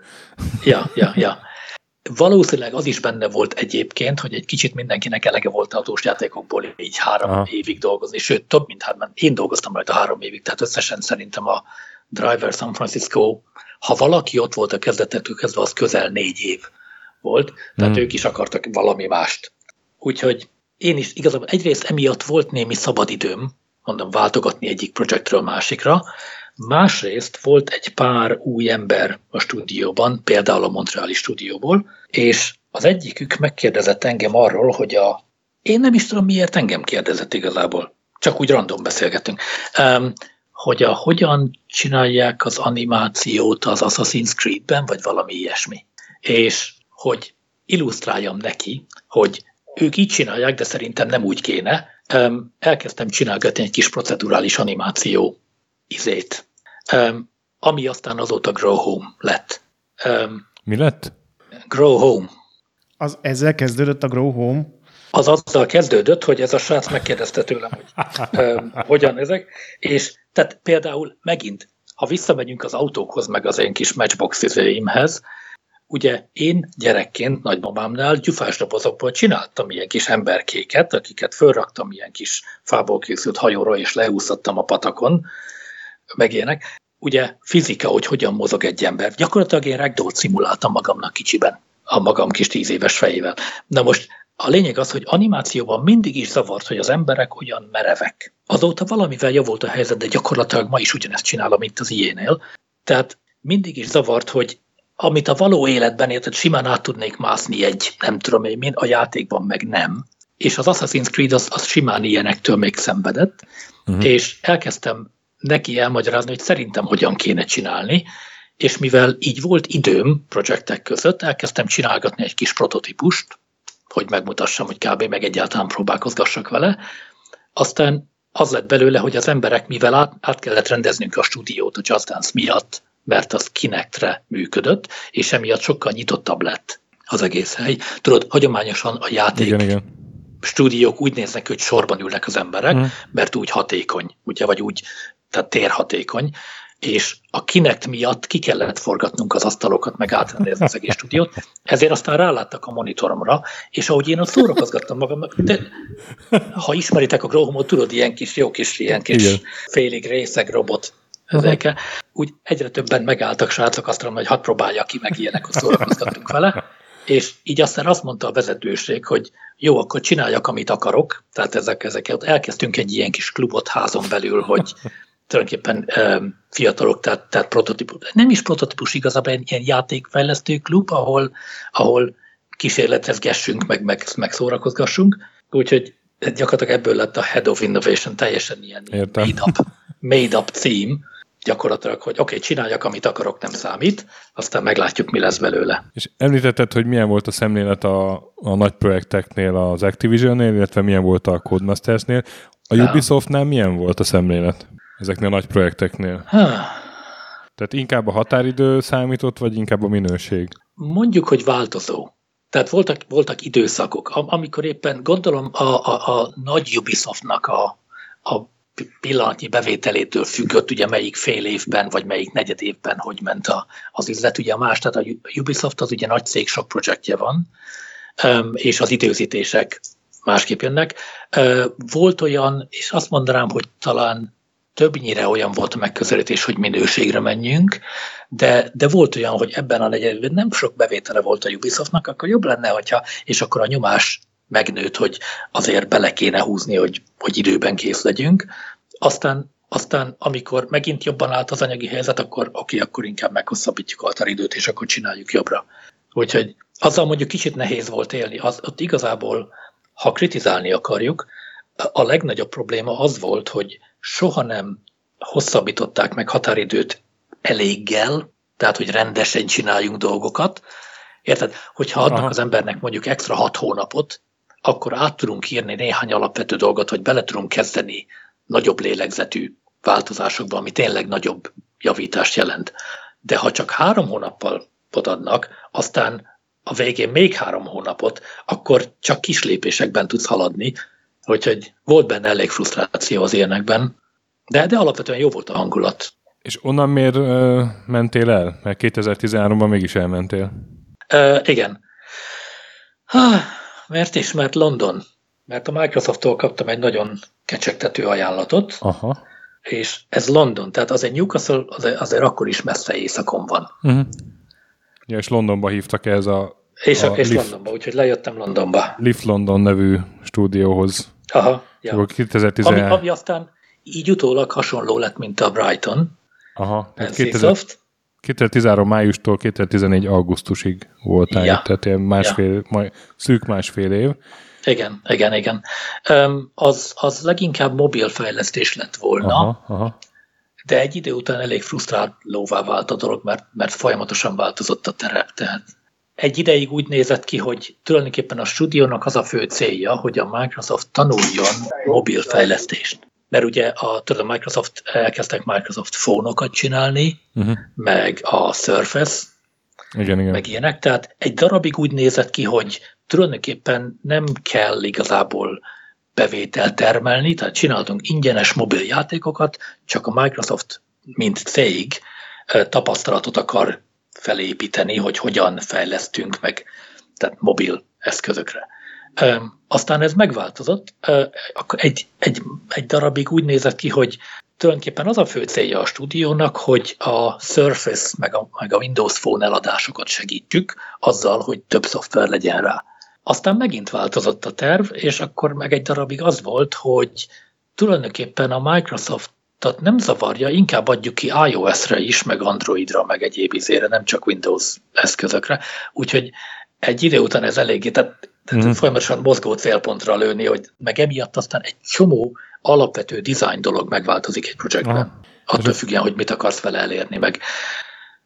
Ja, ja, ja. Valószínűleg az is benne volt egyébként, hogy egy kicsit mindenkinek elege volt autós játékokból így három Aha. évig dolgozni, sőt több mint három, én dolgoztam rajta három évig, tehát összesen szerintem a Driver San Francisco, ha valaki ott volt a kezdetektől kezdve, az közel négy év volt, tehát hmm. ők is akartak valami mást. Úgyhogy én is igazából egyrészt emiatt volt némi szabadidőm, mondom, váltogatni egyik projektről másikra, Másrészt volt egy pár új ember a stúdióban, például a Montreali stúdióból, és az egyikük megkérdezett engem arról, hogy a... Én nem is tudom, miért engem kérdezett igazából. Csak úgy random beszélgetünk. Um, hogy a hogyan csinálják az animációt az Assassin's Creed-ben, vagy valami ilyesmi. És hogy illusztráljam neki, hogy ők így csinálják, de szerintem nem úgy kéne. Elkezdtem csinálgatni egy kis procedurális animáció izét, ami aztán azóta Grow Home lett. Mi lett? Grow Home. Az ezzel kezdődött a Grow Home? Az azzal kezdődött, hogy ez a srác megkérdezte tőlem, hogy um, hogyan ezek, és tehát például megint, ha visszamegyünk az autókhoz, meg az én kis matchbox izéimhez, ugye én gyerekként nagymamámnál gyufás dobozokból csináltam ilyen kis emberkéket, akiket fölraktam ilyen kis fából készült hajóra, és leúszottam a patakon, meg ilyenek. Ugye fizika, hogy hogyan mozog egy ember. Gyakorlatilag én ragdoll szimuláltam magamnak kicsiben, a magam kis tíz éves fejével. Na most a lényeg az, hogy animációban mindig is zavart, hogy az emberek olyan merevek. Azóta valamivel javult a helyzet, de gyakorlatilag ma is ugyanezt csinálom, mint az ilyenél. Tehát mindig is zavart, hogy amit a való életben érted, simán át tudnék mászni egy, nem tudom én, mint a játékban meg nem. És az Assassin's Creed az, az simán ilyenektől még szenvedett, uh-huh. és elkezdtem neki elmagyarázni, hogy szerintem hogyan kéne csinálni, és mivel így volt időm projektek között, elkezdtem csinálgatni egy kis prototípust, hogy megmutassam, hogy kb. meg egyáltalán próbálkozgassak vele. Aztán az lett belőle, hogy az emberek, mivel át, át kellett rendeznünk a stúdiót a Just Dance miatt, mert az Kinectre működött, és emiatt sokkal nyitottabb lett az egész hely. Tudod, hagyományosan a játék igen, igen. stúdiók úgy néznek, hogy sorban ülnek az emberek, hmm. mert úgy hatékony, ugye, vagy úgy tehát térhatékony, és a Kinect miatt ki kellett forgatnunk az asztalokat, meg átrendezni az egész stúdiót, ezért aztán ráláttak a monitoromra, és ahogy én ott szórakozgattam magamnak, de ha ismeritek a Growhome-ot, tudod, ilyen kis, jó kis, ilyen kis Igen. félig részeg robot ezekkel, úgy egyre többen megálltak srácok, azt mondom, hogy hadd próbálja ki, meg ilyenek, hogy szórakozgattunk vele, és így aztán azt mondta a vezetőség, hogy jó, akkor csináljak, amit akarok, tehát ezek, ezeket elkezdtünk egy ilyen kis klubot házon belül, hogy tulajdonképpen fiatalok, tehát, tehát prototípus. Nem is prototípus igazából ilyen játékfejlesztő klub, ahol, ahol kísérletezgessünk, meg, meg, meg szórakozgassunk. Úgyhogy gyakorlatilag ebből lett a Head of Innovation, teljesen ilyen made-up made up cím, gyakorlatilag, hogy oké, okay, csináljak, amit akarok, nem számít, aztán meglátjuk, mi lesz belőle. És említetted, hogy milyen volt a szemlélet a, a nagy projekteknél, az Activision-nél, illetve milyen volt a Codemasters-nél. A Ubisoftnál milyen volt a szemlélet? ezeknél a nagy projekteknél? Ha. Tehát inkább a határidő számított, vagy inkább a minőség? Mondjuk, hogy változó. Tehát voltak, voltak időszakok, amikor éppen gondolom a, a, a nagy Ubisoftnak a, a pillanatnyi bevételétől függött, ugye melyik fél évben, vagy melyik negyed évben, hogy ment a, az üzlet, ugye más, tehát a Ubisoft az ugye nagy cég, sok projektje van, és az időzítések másképp jönnek. Volt olyan, és azt mondanám, hogy talán többnyire olyan volt a megközelítés, hogy minőségre menjünk, de, de volt olyan, hogy ebben a negyedben nem sok bevétele volt a Ubisoftnak, akkor jobb lenne, hogyha, és akkor a nyomás megnőtt, hogy azért bele kéne húzni, hogy, hogy időben kész legyünk. Aztán, aztán amikor megint jobban állt az anyagi helyzet, akkor oké, okay, akkor inkább meghosszabbítjuk a határidőt, és akkor csináljuk jobbra. Úgyhogy azzal mondjuk kicsit nehéz volt élni. Az, ott igazából, ha kritizálni akarjuk, a legnagyobb probléma az volt, hogy soha nem hosszabbították meg határidőt eléggel, tehát hogy rendesen csináljunk dolgokat. Érted? Hogyha adnak Aha. az embernek mondjuk extra hat hónapot, akkor át tudunk írni néhány alapvető dolgot, hogy bele tudunk kezdeni nagyobb lélegzetű változásokba, ami tényleg nagyobb javítást jelent. De ha csak három hónappal adnak, aztán a végén még három hónapot, akkor csak kis lépésekben tudsz haladni, úgyhogy volt benne elég frusztráció az ilyenekben, de, de alapvetően jó volt a hangulat. És onnan miért uh, mentél el? Mert 2013-ban mégis elmentél. Uh, igen. Ha, mert is, mert London. Mert a Microsofttól kaptam egy nagyon kecsegtető ajánlatot, Aha. és ez London, tehát az egy Newcastle azért, azért akkor is messze éjszakon van. Uh-huh. Ja, és Londonba hívtak ez a... És, a, és Lift, Londonba, úgyhogy lejöttem Londonba. Lift London nevű stúdióhoz. Aha, ja. 2010... ami, ami aztán így utólag hasonló lett, mint a Brighton. Aha, 2000, 2013 májustól 2014 augusztusig voltál ja. tehát ilyen másfél, ja. majd, szűk másfél év. Igen, igen, igen. Az, az leginkább mobil fejlesztés lett volna, aha, aha. de egy idő után elég frusztrálóvá vált a dolog, mert, mert folyamatosan változott a terep. Tehát egy ideig úgy nézett ki, hogy tulajdonképpen a stúdiónak az a fő célja, hogy a Microsoft tanuljon mobil fejlesztést mert ugye a, tudod, a Microsoft elkezdtek Microsoft fónokat csinálni, uh-huh. meg a Surface, igen, igen. meg ilyenek, tehát egy darabig úgy nézett ki, hogy tulajdonképpen nem kell igazából bevételt termelni, tehát csináltunk ingyenes mobil játékokat, csak a Microsoft, mint cég tapasztalatot akar felépíteni, hogy hogyan fejlesztünk meg, tehát mobil eszközökre. Aztán ez megváltozott, egy, egy, egy darabig úgy nézett ki, hogy tulajdonképpen az a fő célja a stúdiónak, hogy a Surface meg a, meg a Windows Phone eladásokat segítjük azzal, hogy több szoftver legyen rá. Aztán megint változott a terv, és akkor meg egy darabig az volt, hogy tulajdonképpen a Microsoft tehát nem zavarja, inkább adjuk ki iOS-re is, meg Androidra, meg egyéb izére, nem csak Windows eszközökre. Úgyhogy egy idő után ez eléggé, tehát tehát mm. folyamatosan mozgó célpontra lőni, hogy meg emiatt aztán egy csomó alapvető design dolog megváltozik egy projektben. Aha. Attól függően, hogy mit akarsz vele elérni, meg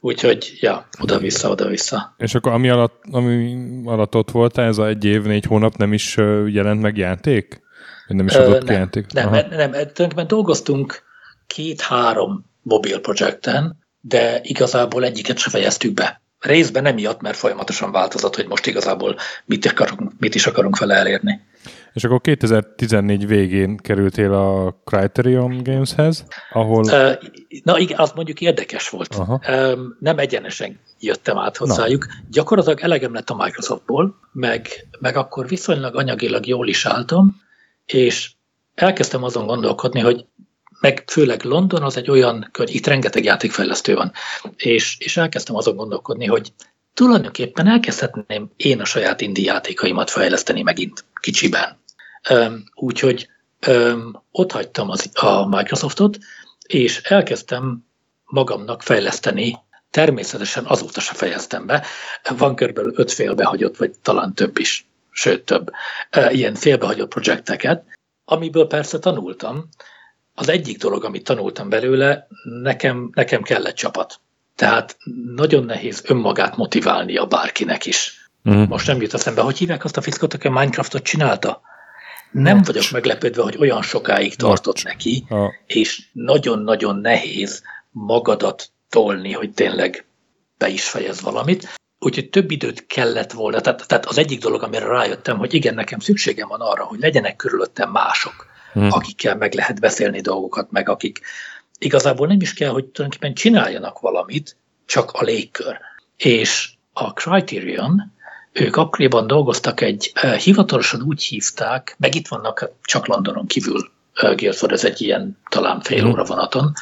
Úgyhogy, ja, oda-vissza, oda-vissza. És akkor ami alatt, ami alatt ott voltál, ez a egy év, négy hónap nem is jelent meg játék? Nem is adott Ö, nem, játék? Nem, Aha. nem, tulajdonképpen dolgoztunk két-három mobil projekten, de igazából egyiket se fejeztük be. Részben emiatt, mert folyamatosan változott, hogy most igazából mit, akarunk, mit is akarunk vele elérni. És akkor 2014 végén kerültél a Criterion Gameshez, ahol... Na igen, az mondjuk érdekes volt. Aha. Nem egyenesen jöttem át hozzájuk. Na. Gyakorlatilag elegem lett a Microsoftból, meg, meg akkor viszonylag anyagilag jól is álltam, és elkezdtem azon gondolkodni, hogy meg főleg London az egy olyan kör, itt rengeteg játékfejlesztő van, és, és elkezdtem azon gondolkodni, hogy tulajdonképpen elkezdhetném én a saját indi játékaimat fejleszteni megint kicsiben. Úgyhogy ott hagytam az, a Microsoftot, és elkezdtem magamnak fejleszteni, természetesen azóta se fejeztem be, van körülbelül öt félbehagyott, vagy talán több is, sőt több, ilyen félbehagyott projekteket, amiből persze tanultam, az egyik dolog, amit tanultam belőle, nekem, nekem kellett csapat. Tehát nagyon nehéz önmagát motiválnia bárkinek is. Mm. Most nem jut eszembe, hogy hívják azt a fickot, aki a Minecraftot csinálta? Nem Not. vagyok meglepődve, hogy olyan sokáig tartott Not. neki, ha. és nagyon-nagyon nehéz magadat tolni, hogy tényleg be is fejez valamit. Úgyhogy több időt kellett volna. Tehát, tehát az egyik dolog, amire rájöttem, hogy igen, nekem szükségem van arra, hogy legyenek körülöttem mások, hmm. akikkel meg lehet beszélni dolgokat, meg akik igazából nem is kell, hogy tulajdonképpen csináljanak valamit, csak a légkör. És a Criterion, ők akkoriban dolgoztak egy, hivatalosan úgy hívták, meg itt vannak csak Londonon kívül Guildford, ez egy ilyen talán fél mhm. óra vonaton.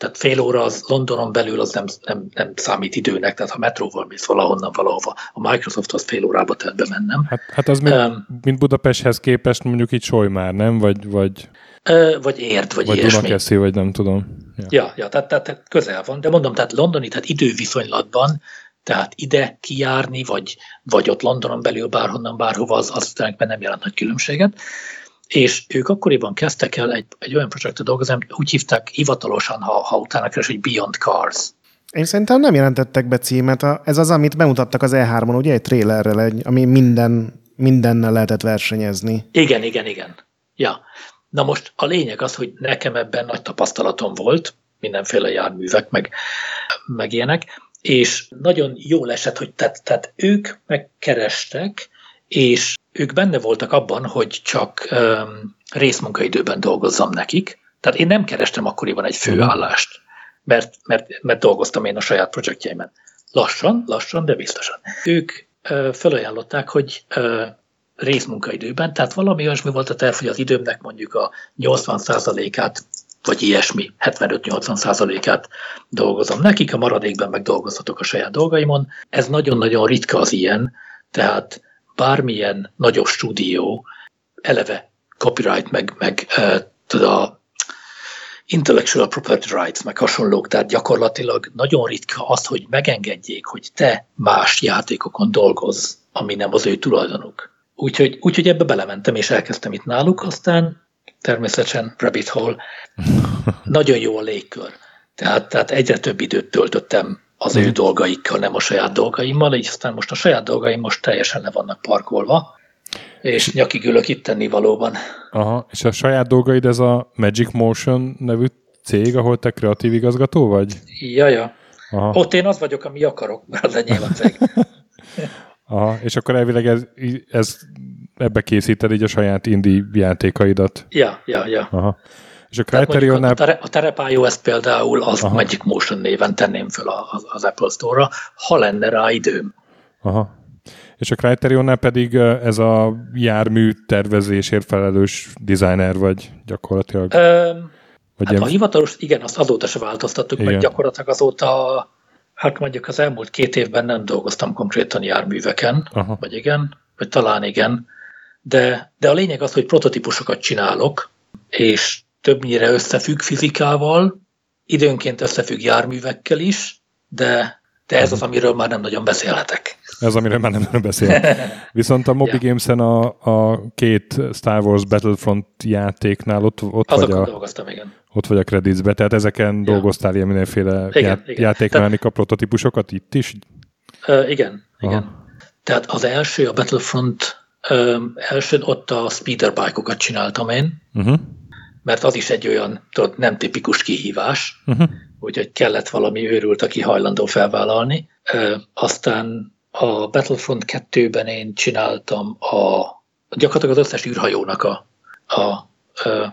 Tehát fél óra az Londonon belül az nem, nem, nem számít időnek, tehát ha metróval mész valahonnan valahova, a Microsoft az fél órába telt bemennem. Hát, hát az mint, um, mint Budapesthez képest mondjuk így soly már, nem? Vagy, vagy, uh, vagy ért, vagy, vagy ilyesmi. Dunakeszi, vagy nem tudom. Ja, ja, ja tehát, tehát, közel van, de mondom, tehát londoni, tehát időviszonylatban, tehát ide kijárni, vagy, vagy ott Londonon belül bárhonnan, bárhova, az, az nem jelent nagy különbséget és ők akkoriban kezdtek el egy, egy olyan projektet dolgozni, úgy hívták hivatalosan, ha, ha utána keres, hogy Beyond Cars. Én szerintem nem jelentettek be címet. Ez az, amit bemutattak az E3-on, ugye egy trailerrel, egy, ami minden, mindennel lehetett versenyezni. Igen, igen, igen. Ja. Na most a lényeg az, hogy nekem ebben nagy tapasztalatom volt, mindenféle járművek, meg, meg ilyenek, és nagyon jól esett, hogy tehát, tehát ők megkerestek, és ők benne voltak abban, hogy csak um, részmunkaidőben dolgozzam nekik. Tehát én nem kerestem akkoriban egy főállást, mert, mert, mert dolgoztam én a saját projektjeimen. Lassan, lassan, de biztosan. Ők uh, felajánlották, hogy uh, részmunkaidőben, tehát valami olyasmi volt a terv, hogy az időmnek mondjuk a 80%-át, vagy ilyesmi, 75-80%-át dolgozom nekik, a maradékben meg dolgozhatok a saját dolgaimon. Ez nagyon-nagyon ritka az ilyen, tehát bármilyen nagyobb stúdió eleve copyright, meg, meg uh, a intellectual property rights, meg hasonlók, tehát gyakorlatilag nagyon ritka az, hogy megengedjék, hogy te más játékokon dolgozz, ami nem az ő tulajdonuk. Úgyhogy, úgyhogy ebbe belementem, és elkezdtem itt náluk, aztán természetesen Rabbit Hole. Nagyon jó a légkör. Tehát, tehát egyre több időt töltöttem az ő dolgaikkal, nem a saját dolgaimmal, így aztán most a saját dolgaim most teljesen le vannak parkolva, és nyakig ülök itt tenni valóban. Aha, és a saját dolgaid ez a Magic Motion nevű cég, ahol te kreatív igazgató vagy? Ja, ja. Aha. Ott én az vagyok, ami akarok, mert az enyém a cég. Aha, és akkor elvileg ez, ez ebbe készíted így a saját indie játékaidat. Ja, ja, ja. Aha. És a Criterionnál... A, a terepályó ezt például az Aha. Magic Motion néven tenném föl az, az Apple Store-ra, ha lenne rá időm. Aha. És a Criterionnál pedig ez a jármű tervezésért felelős designer vagy gyakorlatilag? Um, vagy hát ilyen... a hivatalos, igen, azt azóta se változtattuk, igen. mert gyakorlatilag azóta, hát mondjuk az elmúlt két évben nem dolgoztam konkrétan járműveken, Aha. vagy igen, vagy talán igen, de, de a lényeg az, hogy prototípusokat csinálok, és többnyire összefügg fizikával, időnként összefügg járművekkel is, de, de ez az, amiről már nem nagyon beszélhetek. Ez, amiről már nem nagyon beszél. Viszont a Moby yeah. Games-en a, a két Star Wars Battlefront játéknál ott, ott vagy a, dolgoztam, igen. Ott vagy a creditsbe, tehát ezeken ja. dolgoztál ilyen mindenféle igen, já, igen. játékmechanika Te... prototípusokat itt is? Uh, igen, Aha. igen. Tehát az első, a Battlefront um, első, ott a speederbike-okat csináltam én, uh-huh mert az is egy olyan tudod, nem tipikus kihívás, uh-huh. úgyhogy kellett valami őrült, aki hajlandó felvállalni. Ö, aztán a Battlefront 2-ben én csináltam a, gyakorlatilag az összes űrhajónak a, a, a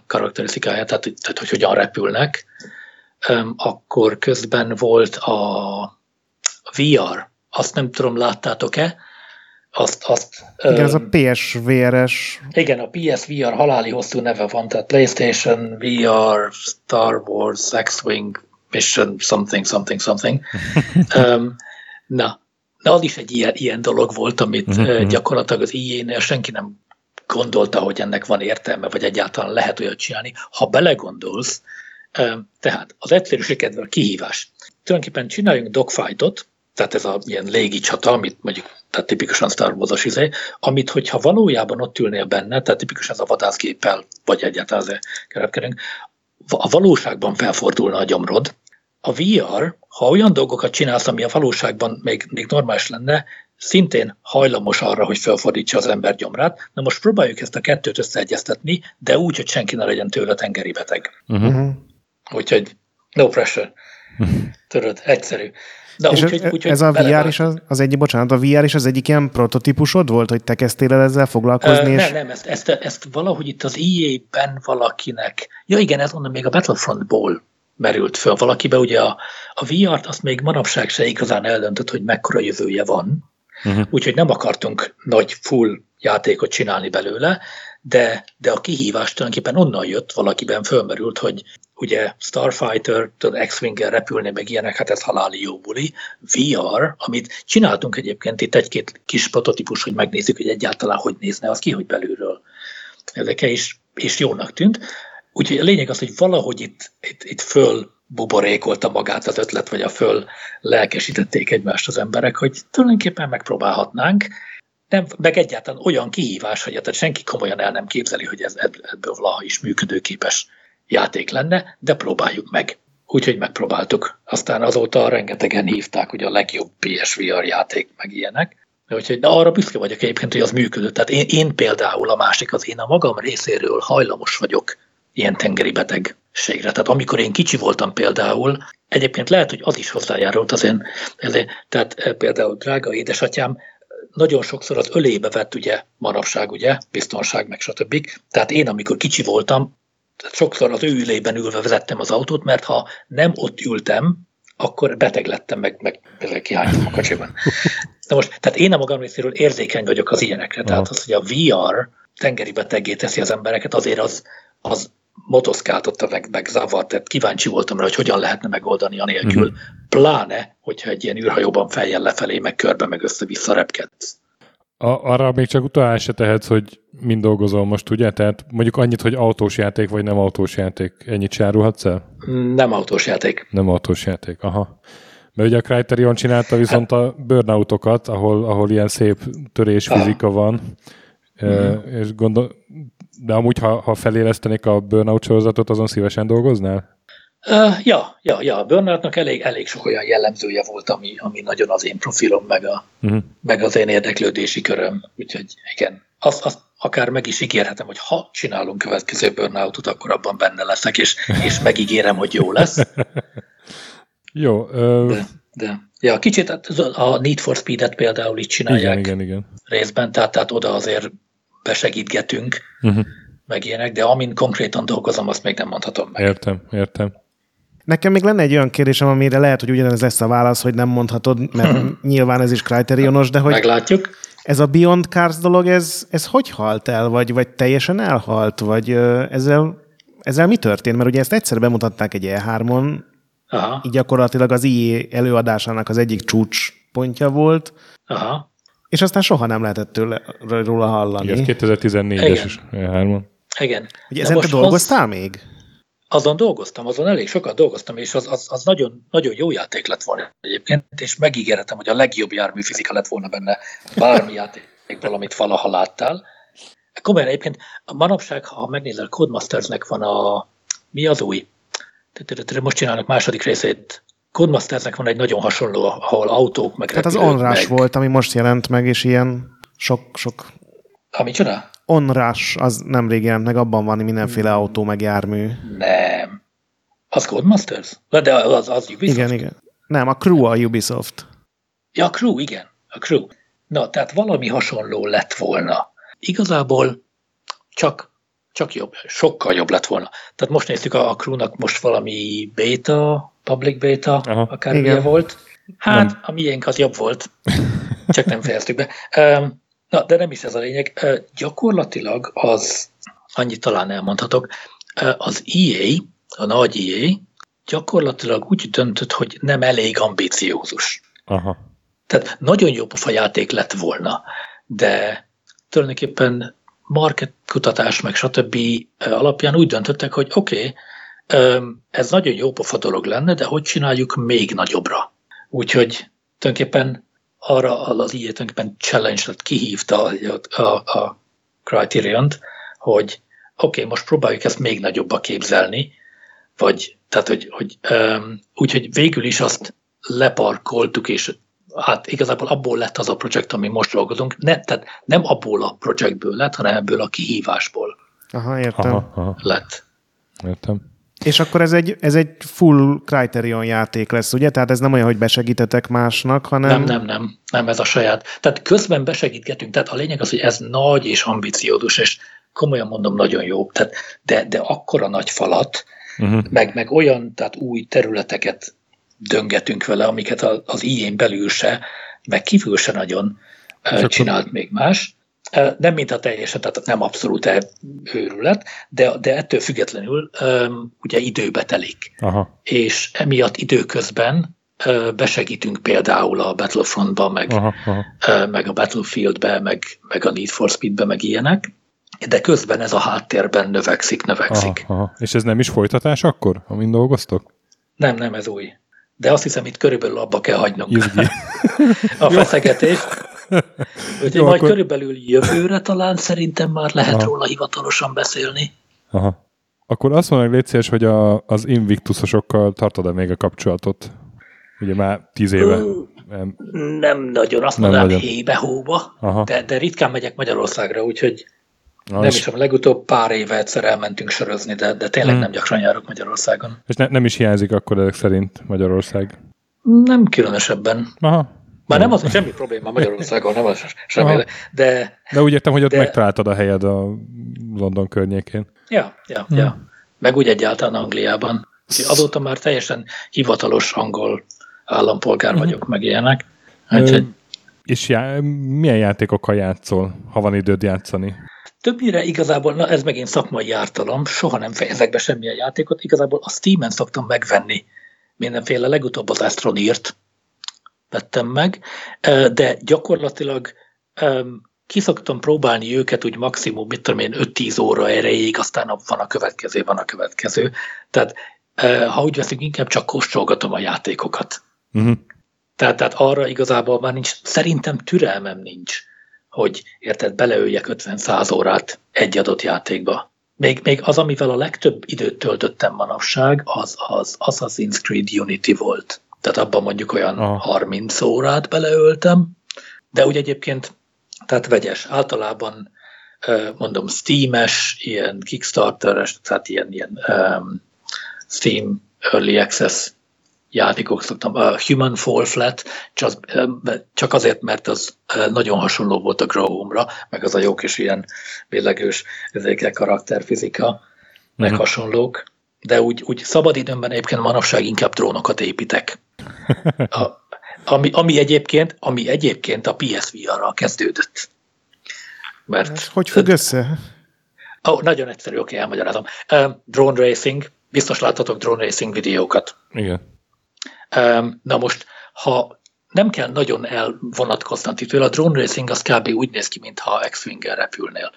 karakterisztikáját, tehát, tehát hogy hogyan repülnek. Ö, akkor közben volt a VR, azt nem tudom, láttátok-e, azt, azt, igen, ez a PSVR-es. Igen, a PSVR haláli hosszú neve van, tehát PlayStation VR, Star Wars, X-Wing, Mission, something, something, something. um, na, na, az is egy ilyen, ilyen dolog volt, amit uh-huh. gyakorlatilag az ijénél senki nem gondolta, hogy ennek van értelme, vagy egyáltalán lehet olyat csinálni. Ha belegondolsz, um, tehát az egyszerűség kedvel kihívás. Tulajdonképpen csináljunk dogfightot, tehát ez a ilyen légi csata, amit mondjuk, tehát tipikusan Star Wars-os izé, amit hogyha valójában ott ülnél benne, tehát tipikusan ez a vadászgéppel, vagy egyáltalán az kerepkedünk, a valóságban felfordulna a gyomrod. A VR, ha olyan dolgokat csinálsz, ami a valóságban még, még normális lenne, szintén hajlamos arra, hogy felfordítsa az ember gyomrát. Na most próbáljuk ezt a kettőt összeegyeztetni, de úgy, hogy senki ne legyen tőle tengeri beteg. Uh-huh. Úgyhogy no pressure. Uh-huh. Tudod, egyszerű. De és úgy, ez, úgy, ez a VR is az, az egyik, bocsánat, a VR is az egyik ilyen prototípusod volt, hogy te kezdtél el ezzel foglalkozni? Uh, és... Nem, nem, ezt, ezt, ezt valahogy itt az EA-ben valakinek, ja igen, ez mondom még a Battlefrontból merült föl valakibe, ugye a, a VR-t azt még manapság se igazán eldöntött, hogy mekkora jövője van, uh-huh. úgyhogy nem akartunk nagy full játékot csinálni belőle, de, de a kihívás tulajdonképpen onnan jött, valakiben fölmerült, hogy ugye Starfighter, X-Wing-el repülni, meg ilyenek, hát ez haláli jó buli. VR, amit csináltunk egyébként itt egy-két kis prototípus, hogy megnézzük, hogy egyáltalán hogy nézne az ki, hogy belülről. Ezeke is, és jónak tűnt. Úgyhogy a lényeg az, hogy valahogy itt, itt, itt föl buborékolta magát az ötlet, vagy a föl lelkesítették egymást az emberek, hogy tulajdonképpen megpróbálhatnánk, nem, meg egyáltalán olyan kihívás, hogy tehát senki komolyan el nem képzeli, hogy ez ebből valaha is működőképes játék lenne, de próbáljuk meg. Úgyhogy megpróbáltuk. Aztán azóta rengetegen hívták, hogy a legjobb PSVR játék, meg ilyenek. Úgyhogy de arra büszke vagyok egyébként, hogy az működött. Tehát én, én például a másik az én a magam részéről hajlamos vagyok ilyen tengeri betegségre. Tehát amikor én kicsi voltam például, egyébként lehet, hogy az is hozzájárult az én, tehát eh, például drága édesatyám nagyon sokszor az ölébe vett ugye manapság, ugye, biztonság, meg stb. Tehát én, amikor kicsi voltam, sokszor az ő ülében ülve vezettem az autót, mert ha nem ott ültem, akkor beteg lettem, meg, meg, kihánytam a kocsiban. Na most, tehát én a magam részéről érzékeny vagyok az ilyenekre. Tehát az, hogy a VR tengeri beteggé teszi az embereket, azért az, az motoszkáltotta meg, meg zavart, tehát kíváncsi voltam rá, hogy hogyan lehetne megoldani anélkül, uh-huh. pláne, hogyha egy ilyen űrhajóban fejjel lefelé, meg körbe, meg össze-vissza repkedsz. A, arra még csak utalás se tehetsz, hogy mind dolgozol most, ugye? Tehát mondjuk annyit, hogy autós játék, vagy nem autós játék. Ennyit sárulhatsz el? Nem autós játék. Nem autós játék, aha. Mert ugye a Criterion csinálta viszont a burnoutokat, ahol, ahol ilyen szép törésfizika van, uh-huh. és gondol, de amúgy, ha, ha felélesztenék a burnout sorozatot, azon szívesen dolgoznál? Uh, ja, ja, ja, a burnoutnak elég, elég sok olyan jellemzője volt, ami, ami nagyon az én profilom, meg, a, uh-huh. meg az én érdeklődési köröm. Úgyhogy igen, azt, azt akár meg is ígérhetem, hogy ha csinálunk következő burnoutot, akkor abban benne leszek, és, és megígérem, hogy jó lesz. jó. Uh... De, de, ja, kicsit a Need for Speed-et például így csinálják. Igen, igen, igen. Részben, tehát, tehát oda azért besegítgetünk, uh-huh. meg ilyenek, de amin konkrétan dolgozom, azt még nem mondhatom meg. Értem, értem. Nekem még lenne egy olyan kérdésem, amire lehet, hogy ugyanez lesz a válasz, hogy nem mondhatod, mert nyilván ez is kriterionos, de hogy... Meglátjuk. Ez a Beyond Cars dolog, ez, ez hogy halt el, vagy, vagy teljesen elhalt, vagy ezzel, ezzel mi történt? Mert ugye ezt egyszer bemutatták egy E3-on, Aha. így gyakorlatilag az IE előadásának az egyik csúcspontja volt, Aha. és aztán soha nem lehetett tőle, róla hallani. Igen, 2014-es is E3-on. Igen. Ugye ezen te dolgoztál az... még? Azon dolgoztam, azon elég sokat dolgoztam, és az, az, az nagyon, nagyon jó játék lett volna egyébként, és megígérhetem, hogy a legjobb járműfizika lett volna benne bármi játékból, amit valaha láttál. Komolyan egyébként a manapság, ha megnézel, Codemastersnek van a, mi az új? Most csinálnak második részét. Codemastersnek van egy nagyon hasonló, ahol autók meg Hát az meg... volt, ami most jelent meg, és ilyen sok-sok... Ami csinál? Onrush, az nemrég jelent meg, abban van mindenféle hmm. autó meg jármű. Nem. Az Codemasters? De az, az Ubisoft? Igen, igen. Nem, a Crew a Ubisoft. Ja, a Crew, igen. A Crew. Na, tehát valami hasonló lett volna. Igazából csak, csak jobb, sokkal jobb lett volna. Tehát most néztük a, a Crew-nak most valami beta, public beta, akár milyen volt. Hát, nem. a miénk az jobb volt, csak nem fejeztük be. Um, Na, de nem is ez a lényeg. Gyakorlatilag az, annyit talán elmondhatok, az EA, a nagy EA gyakorlatilag úgy döntött, hogy nem elég ambiciózus. Aha. Tehát nagyon jó pofa játék lett volna, de tulajdonképpen market kutatás meg stb. alapján úgy döntöttek, hogy oké, okay, ez nagyon jó pofa dolog lenne, de hogy csináljuk még nagyobbra? Úgyhogy tulajdonképpen arra az így tulajdonképpen challenge lett, kihívta a, a, a Criterion-t, hogy oké, okay, most próbáljuk ezt még nagyobbba képzelni, vagy tehát, hogy, hogy um, úgyhogy végül is azt leparkoltuk, és hát igazából abból lett az a projekt, ami most dolgozunk. Ne, tehát nem abból a projektből lett, hanem ebből a kihívásból aha, értem. Aha, aha. lett. Értem. És akkor ez egy, ez egy full Criterion játék lesz, ugye? Tehát ez nem olyan, hogy besegítetek másnak, hanem... Nem, nem, nem. Nem, ez a saját. Tehát közben besegítgetünk. Tehát a lényeg az, hogy ez nagy és ambiciódus, és komolyan mondom, nagyon jó. Tehát, de, de akkora nagy falat, uh-huh. meg, meg olyan tehát új területeket döngetünk vele, amiket az ilyen belül se, meg kívül se nagyon és csinált akkor... még más. Nem mintha teljesen, tehát nem abszolút őrület, de, de ettől függetlenül ugye időbe telik. Aha. És emiatt időközben besegítünk például a Battlefrontba, meg, aha, aha. meg a Battlefieldbe, meg, meg a Need for Speedbe, meg ilyenek, de közben ez a háttérben növekszik, növekszik. Aha, aha. És ez nem is folytatás akkor, amin dolgoztok? Nem, nem, ez új. De azt hiszem, itt körülbelül abba kell hagynunk a feszegetést. Úgyhogy majd akkor... körülbelül jövőre talán szerintem már lehet aha. róla hivatalosan beszélni. Aha. Akkor azt mondom, légy hogy a, az Invictusosokkal tartod-e még a kapcsolatot? Ugye már tíz éve. Nem, nem nagyon, azt nem mondanám hébe-hóba, de, de ritkán megyek Magyarországra, úgyhogy Na, nem is a legutóbb pár éve egyszer elmentünk sörözni, de, de tényleg hmm. nem gyakran járok Magyarországon. És ne, nem is hiányzik akkor ezek szerint Magyarország? Nem különösebben. Aha. Már nem az, hogy semmi probléma Magyarországon, nem az semmi, de... De úgy értem, hogy ott de... megtaláltad a helyed a London környékén. Ja, ja, hmm. ja. Meg úgy egyáltalán Angliában. Azóta már teljesen hivatalos angol állampolgár hmm. vagyok, meg ilyenek. Úgyhogy... És já- milyen játékokkal játszol, ha van időd játszani? Többnyire igazából, na ez megint szakmai ártalom, soha nem fejezek be semmilyen játékot, igazából a Steam-en szoktam megvenni mindenféle, legutóbb az Astroneert vettem meg, de gyakorlatilag ki szoktam próbálni őket úgy maximum, mit tudom én, 5-10 óra erejéig, aztán van a következő, van a következő. Tehát ha úgy veszik, inkább csak kóstolgatom a játékokat. Uh-huh. Tehát, tehát arra igazából már nincs, szerintem türelmem nincs hogy érted, beleöljek 50-100 órát egy adott játékba. Még, még az, amivel a legtöbb időt töltöttem manapság, az az Assassin's Creed Unity volt. Tehát abban mondjuk olyan Aha. 30 órát beleöltem, de úgy egyébként, tehát vegyes. Általában mondom Steam-es, ilyen Kickstarter-es, tehát ilyen, ilyen um, Steam Early Access játékok szoktam. A Human Fall Flat csak, csak azért, mert az nagyon hasonló volt a Grow ra meg az a jó kis ilyen billegős karakterfizika, meg uh-huh. hasonlók. De úgy, úgy szabadidőmben egyébként manapság inkább drónokat építek. A, ami, ami, egyébként, ami egyébként a PSVR-ral kezdődött. Mert, Ez hogy függ össze? Oh, nagyon egyszerű, oké, elmagyarázom. Uh, drone racing, biztos láthatok drone racing videókat. Igen. Na most, ha nem kell nagyon elvonatkoztatni tőle, a drone racing az kb. úgy néz ki, mintha x wing repülnél.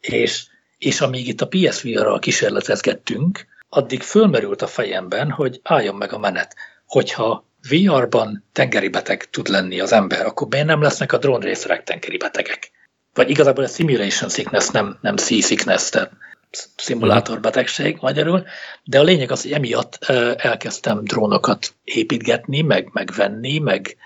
És, és amíg itt a PSVR-ral kísérletezgettünk, addig fölmerült a fejemben, hogy álljon meg a menet, hogyha VR-ban tengeri beteg tud lenni az ember, akkor miért nem lesznek a drone racerek tengeri betegek? Vagy igazából a simulation sickness, nem, nem sea sickness, tehát szimulátorbetegség magyarul, de a lényeg az, hogy emiatt elkezdtem drónokat építgetni, meg megvenni, meg,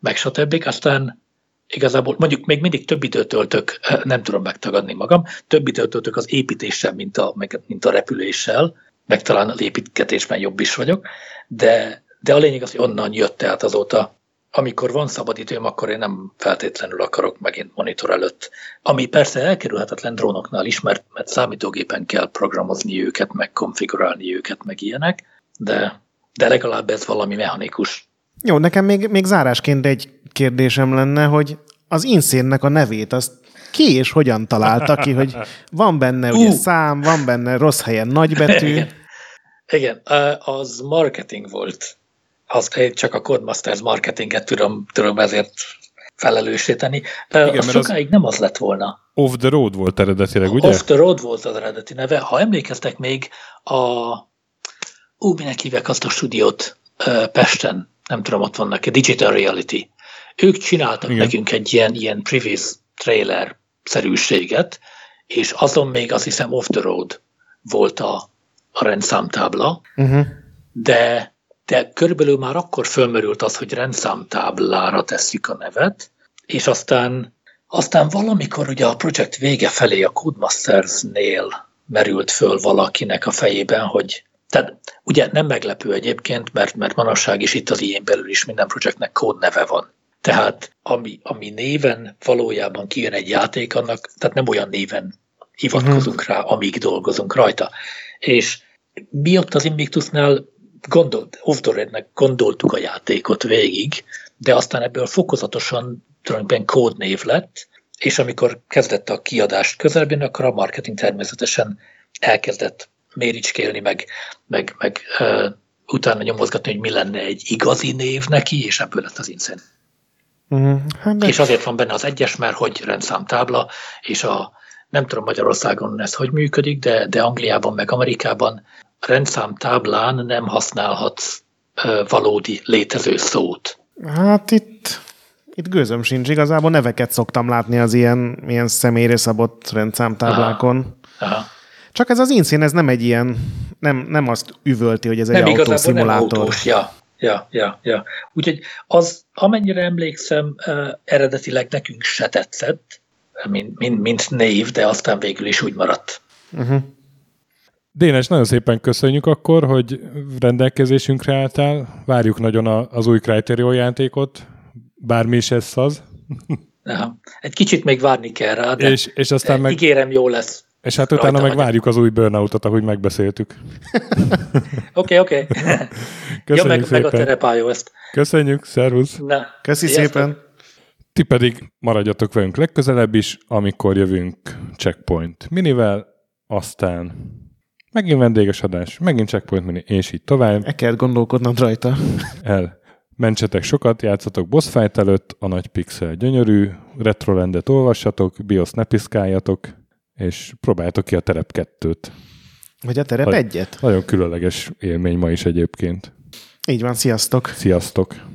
meg stb. Aztán igazából mondjuk még mindig több időt töltök, nem tudom megtagadni magam, több időt töltök az építéssel, mint a, mint a repüléssel, meg talán az építgetésben jobb is vagyok, de, de a lényeg az, hogy onnan jött át azóta amikor van szabadidőm, akkor én nem feltétlenül akarok megint monitor előtt. Ami persze elkerülhetetlen drónoknál is, mert, mert számítógépen kell programozni őket, meg konfigurálni őket, meg ilyenek, de, de legalább ez valami mechanikus. Jó, nekem még, még zárásként egy kérdésem lenne, hogy az inszénnek a nevét, azt ki és hogyan találta ki, hogy van benne ugye uh. szám, van benne rossz helyen nagybetű. Igen. Igen, az marketing volt az, én csak a Codemasters marketinget tudom, tudom ezért felelősíteni. Igen, az sokáig az nem az lett volna. Off the Road volt eredetileg, ugye? Off the Road volt az eredeti neve. Ha emlékeztek még a... Ú, minek hívják azt a stúdiót Pesten? Nem tudom, ott vannak, a Digital Reality. Ők csináltak Igen. nekünk egy ilyen, ilyen previous trailer szerűséget, és azon még azt hiszem Off the Road volt a, a rendszámtábla, uh-huh. de de körülbelül már akkor fölmerült az, hogy rendszámtáblára tesszük a nevet, és aztán, aztán valamikor ugye a projekt vége felé a Codemasters-nél merült föl valakinek a fejében, hogy tehát ugye nem meglepő egyébként, mert, mert manasság is itt az ilyen belül is minden projektnek kódneve van. Tehát ami, ami néven valójában kijön egy játék, annak, tehát nem olyan néven hivatkozunk uh-huh. rá, amíg dolgozunk rajta. És mi ott az Invictusnál gondolt, off gondoltuk a játékot végig, de aztán ebből fokozatosan tulajdonképpen kódnév lett, és amikor kezdett a kiadást közelben, akkor a marketing természetesen elkezdett méricskélni, meg, meg, meg uh, utána nyomozgatni, hogy mi lenne egy igazi név neki, és ebből lett az Insane. Mm, hát. És azért van benne az egyes, mert hogy rendszámtábla, és a nem tudom Magyarországon ez hogy működik, de, de Angliában meg Amerikában rendszámtáblán nem használhatsz valódi létező szót. Hát itt itt gőzöm sincs, igazából neveket szoktam látni az ilyen, ilyen személyre szabott rendszámtáblákon. Aha. Aha. Csak ez az inszín, ez nem egy ilyen, nem, nem azt üvölti, hogy ez nem, egy autószimulátor. Nem autós, ja, ja, ja, ja. Úgyhogy az, amennyire emlékszem, eredetileg nekünk se tetszett, mint, mint, mint név, de aztán végül is úgy maradt. Uh-huh. Dénes, nagyon szépen köszönjük akkor, hogy rendelkezésünkre álltál. Várjuk nagyon az új Criterion játékot, bármi is ez az. Aha. Egy kicsit még várni kell rá, de és, és aztán meg, ígérem, jó lesz. És hát utána meg várjuk az új burnoutot, ahogy megbeszéltük. Oké, oké. Ja, meg, meg a terepályó ezt. Köszönjük, szervusz. Na, Köszi sziasztok. szépen. Ti pedig maradjatok velünk legközelebb is, amikor jövünk Checkpoint minivel, aztán megint vendéges adás, megint Checkpoint mini, és így tovább. E kell gondolkodnod rajta. El. Mentsetek sokat, játszatok boss fight előtt, a nagy pixel gyönyörű, retrolendet olvassatok, BIOS ne piszkáljatok, és próbáljátok ki a terep kettőt. Vagy a terep Nagy, egyet? Nagyon különleges élmény ma is egyébként. Így van, sziasztok! Sziasztok!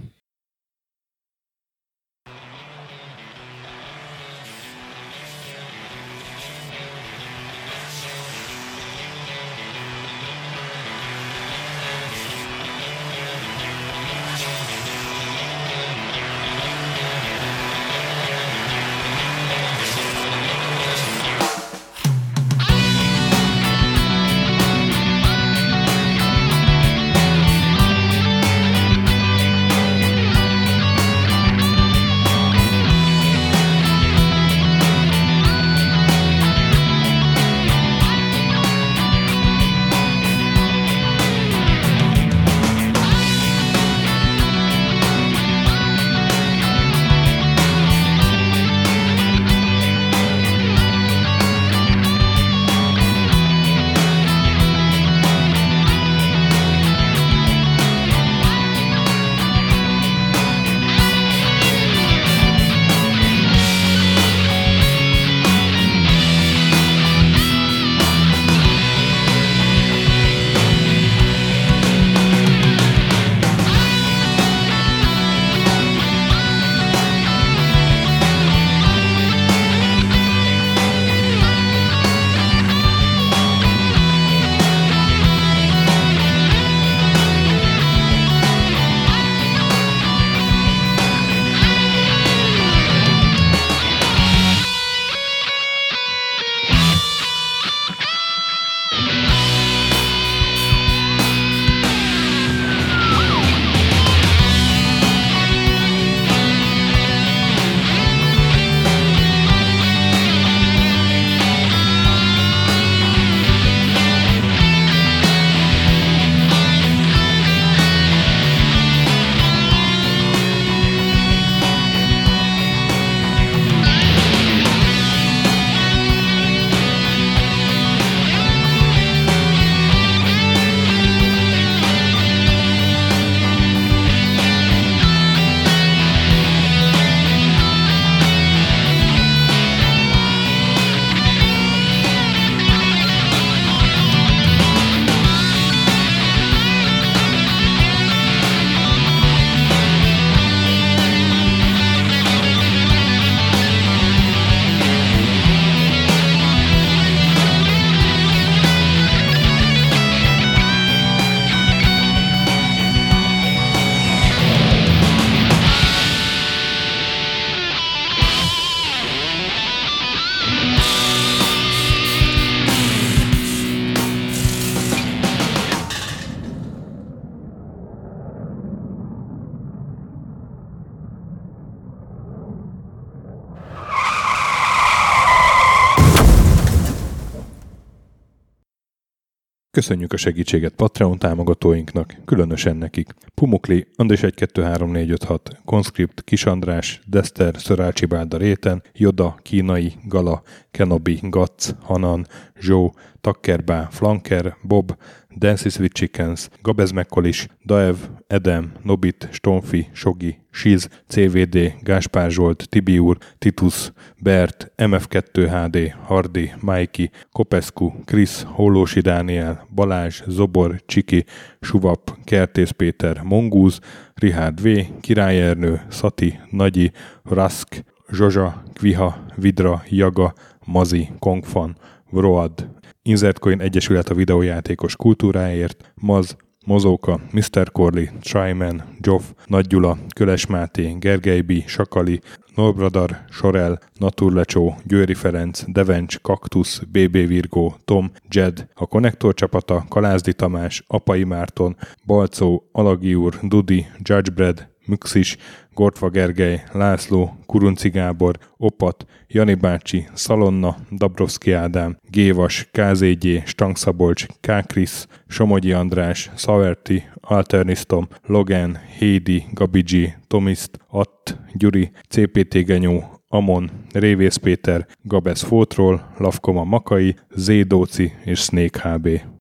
Köszönjük a segítséget Patreon támogatóinknak, különösen nekik. Pumukli, Andris 1 2 3 4 5 6, Conscript, Kis András, Dester, Szörácsi Bálda Réten, Joda, Kínai, Gala, Kenobi, Gatz, Hanan, Zsó, Takkerbá, Flanker, Bob, Dances with Chickens, Gabez Mekkolis, Daev, Edem, Nobit, Stonfi, Sogi, Siz, CVD, Gáspár Zsolt, Tibiur, Titus, Bert, MF2 HD, Hardi, Mikey, Kopescu, Krisz, Hollósi Dániel, Balázs, Zobor, Csiki, Suvap, Kertész Péter, Mongúz, Rihárd V, Király Ernő, Szati, Nagyi, Rask, Zsozsa, Kviha, Vidra, Jaga, Mazi, Kongfan, Vroad, Insertcoin Egyesület a videójátékos kultúráért, Maz, Mozóka, Mr. Corley, Tryman, Joff, Nagy Gyula, Köles Máté, Gergely B., Sakali, Norbradar, Sorel, Naturlecsó, Győri Ferenc, Devencs, Kaktusz, BB Virgó, Tom, Jed, a Konnektor csapata, Kalázdi Tamás, Apai Márton, Balcó, Alagi úr, Dudi, Judgebred, Müxis, Gortva Gergely, László, Kurunci Gábor, Opat, Jani bácsi, Szalonna, Dabrowski Ádám, Gévas, KZG, Stangszabolcs, Kákris, Somogyi András, Szaverti, Alternisztom, Logan, Hédi, Gabigi, Tomiszt, Att, Gyuri, CPT Genyó, Amon, Révész Péter, Gabesz Fótról, Lavkoma Makai, Zédóci és Snake HB.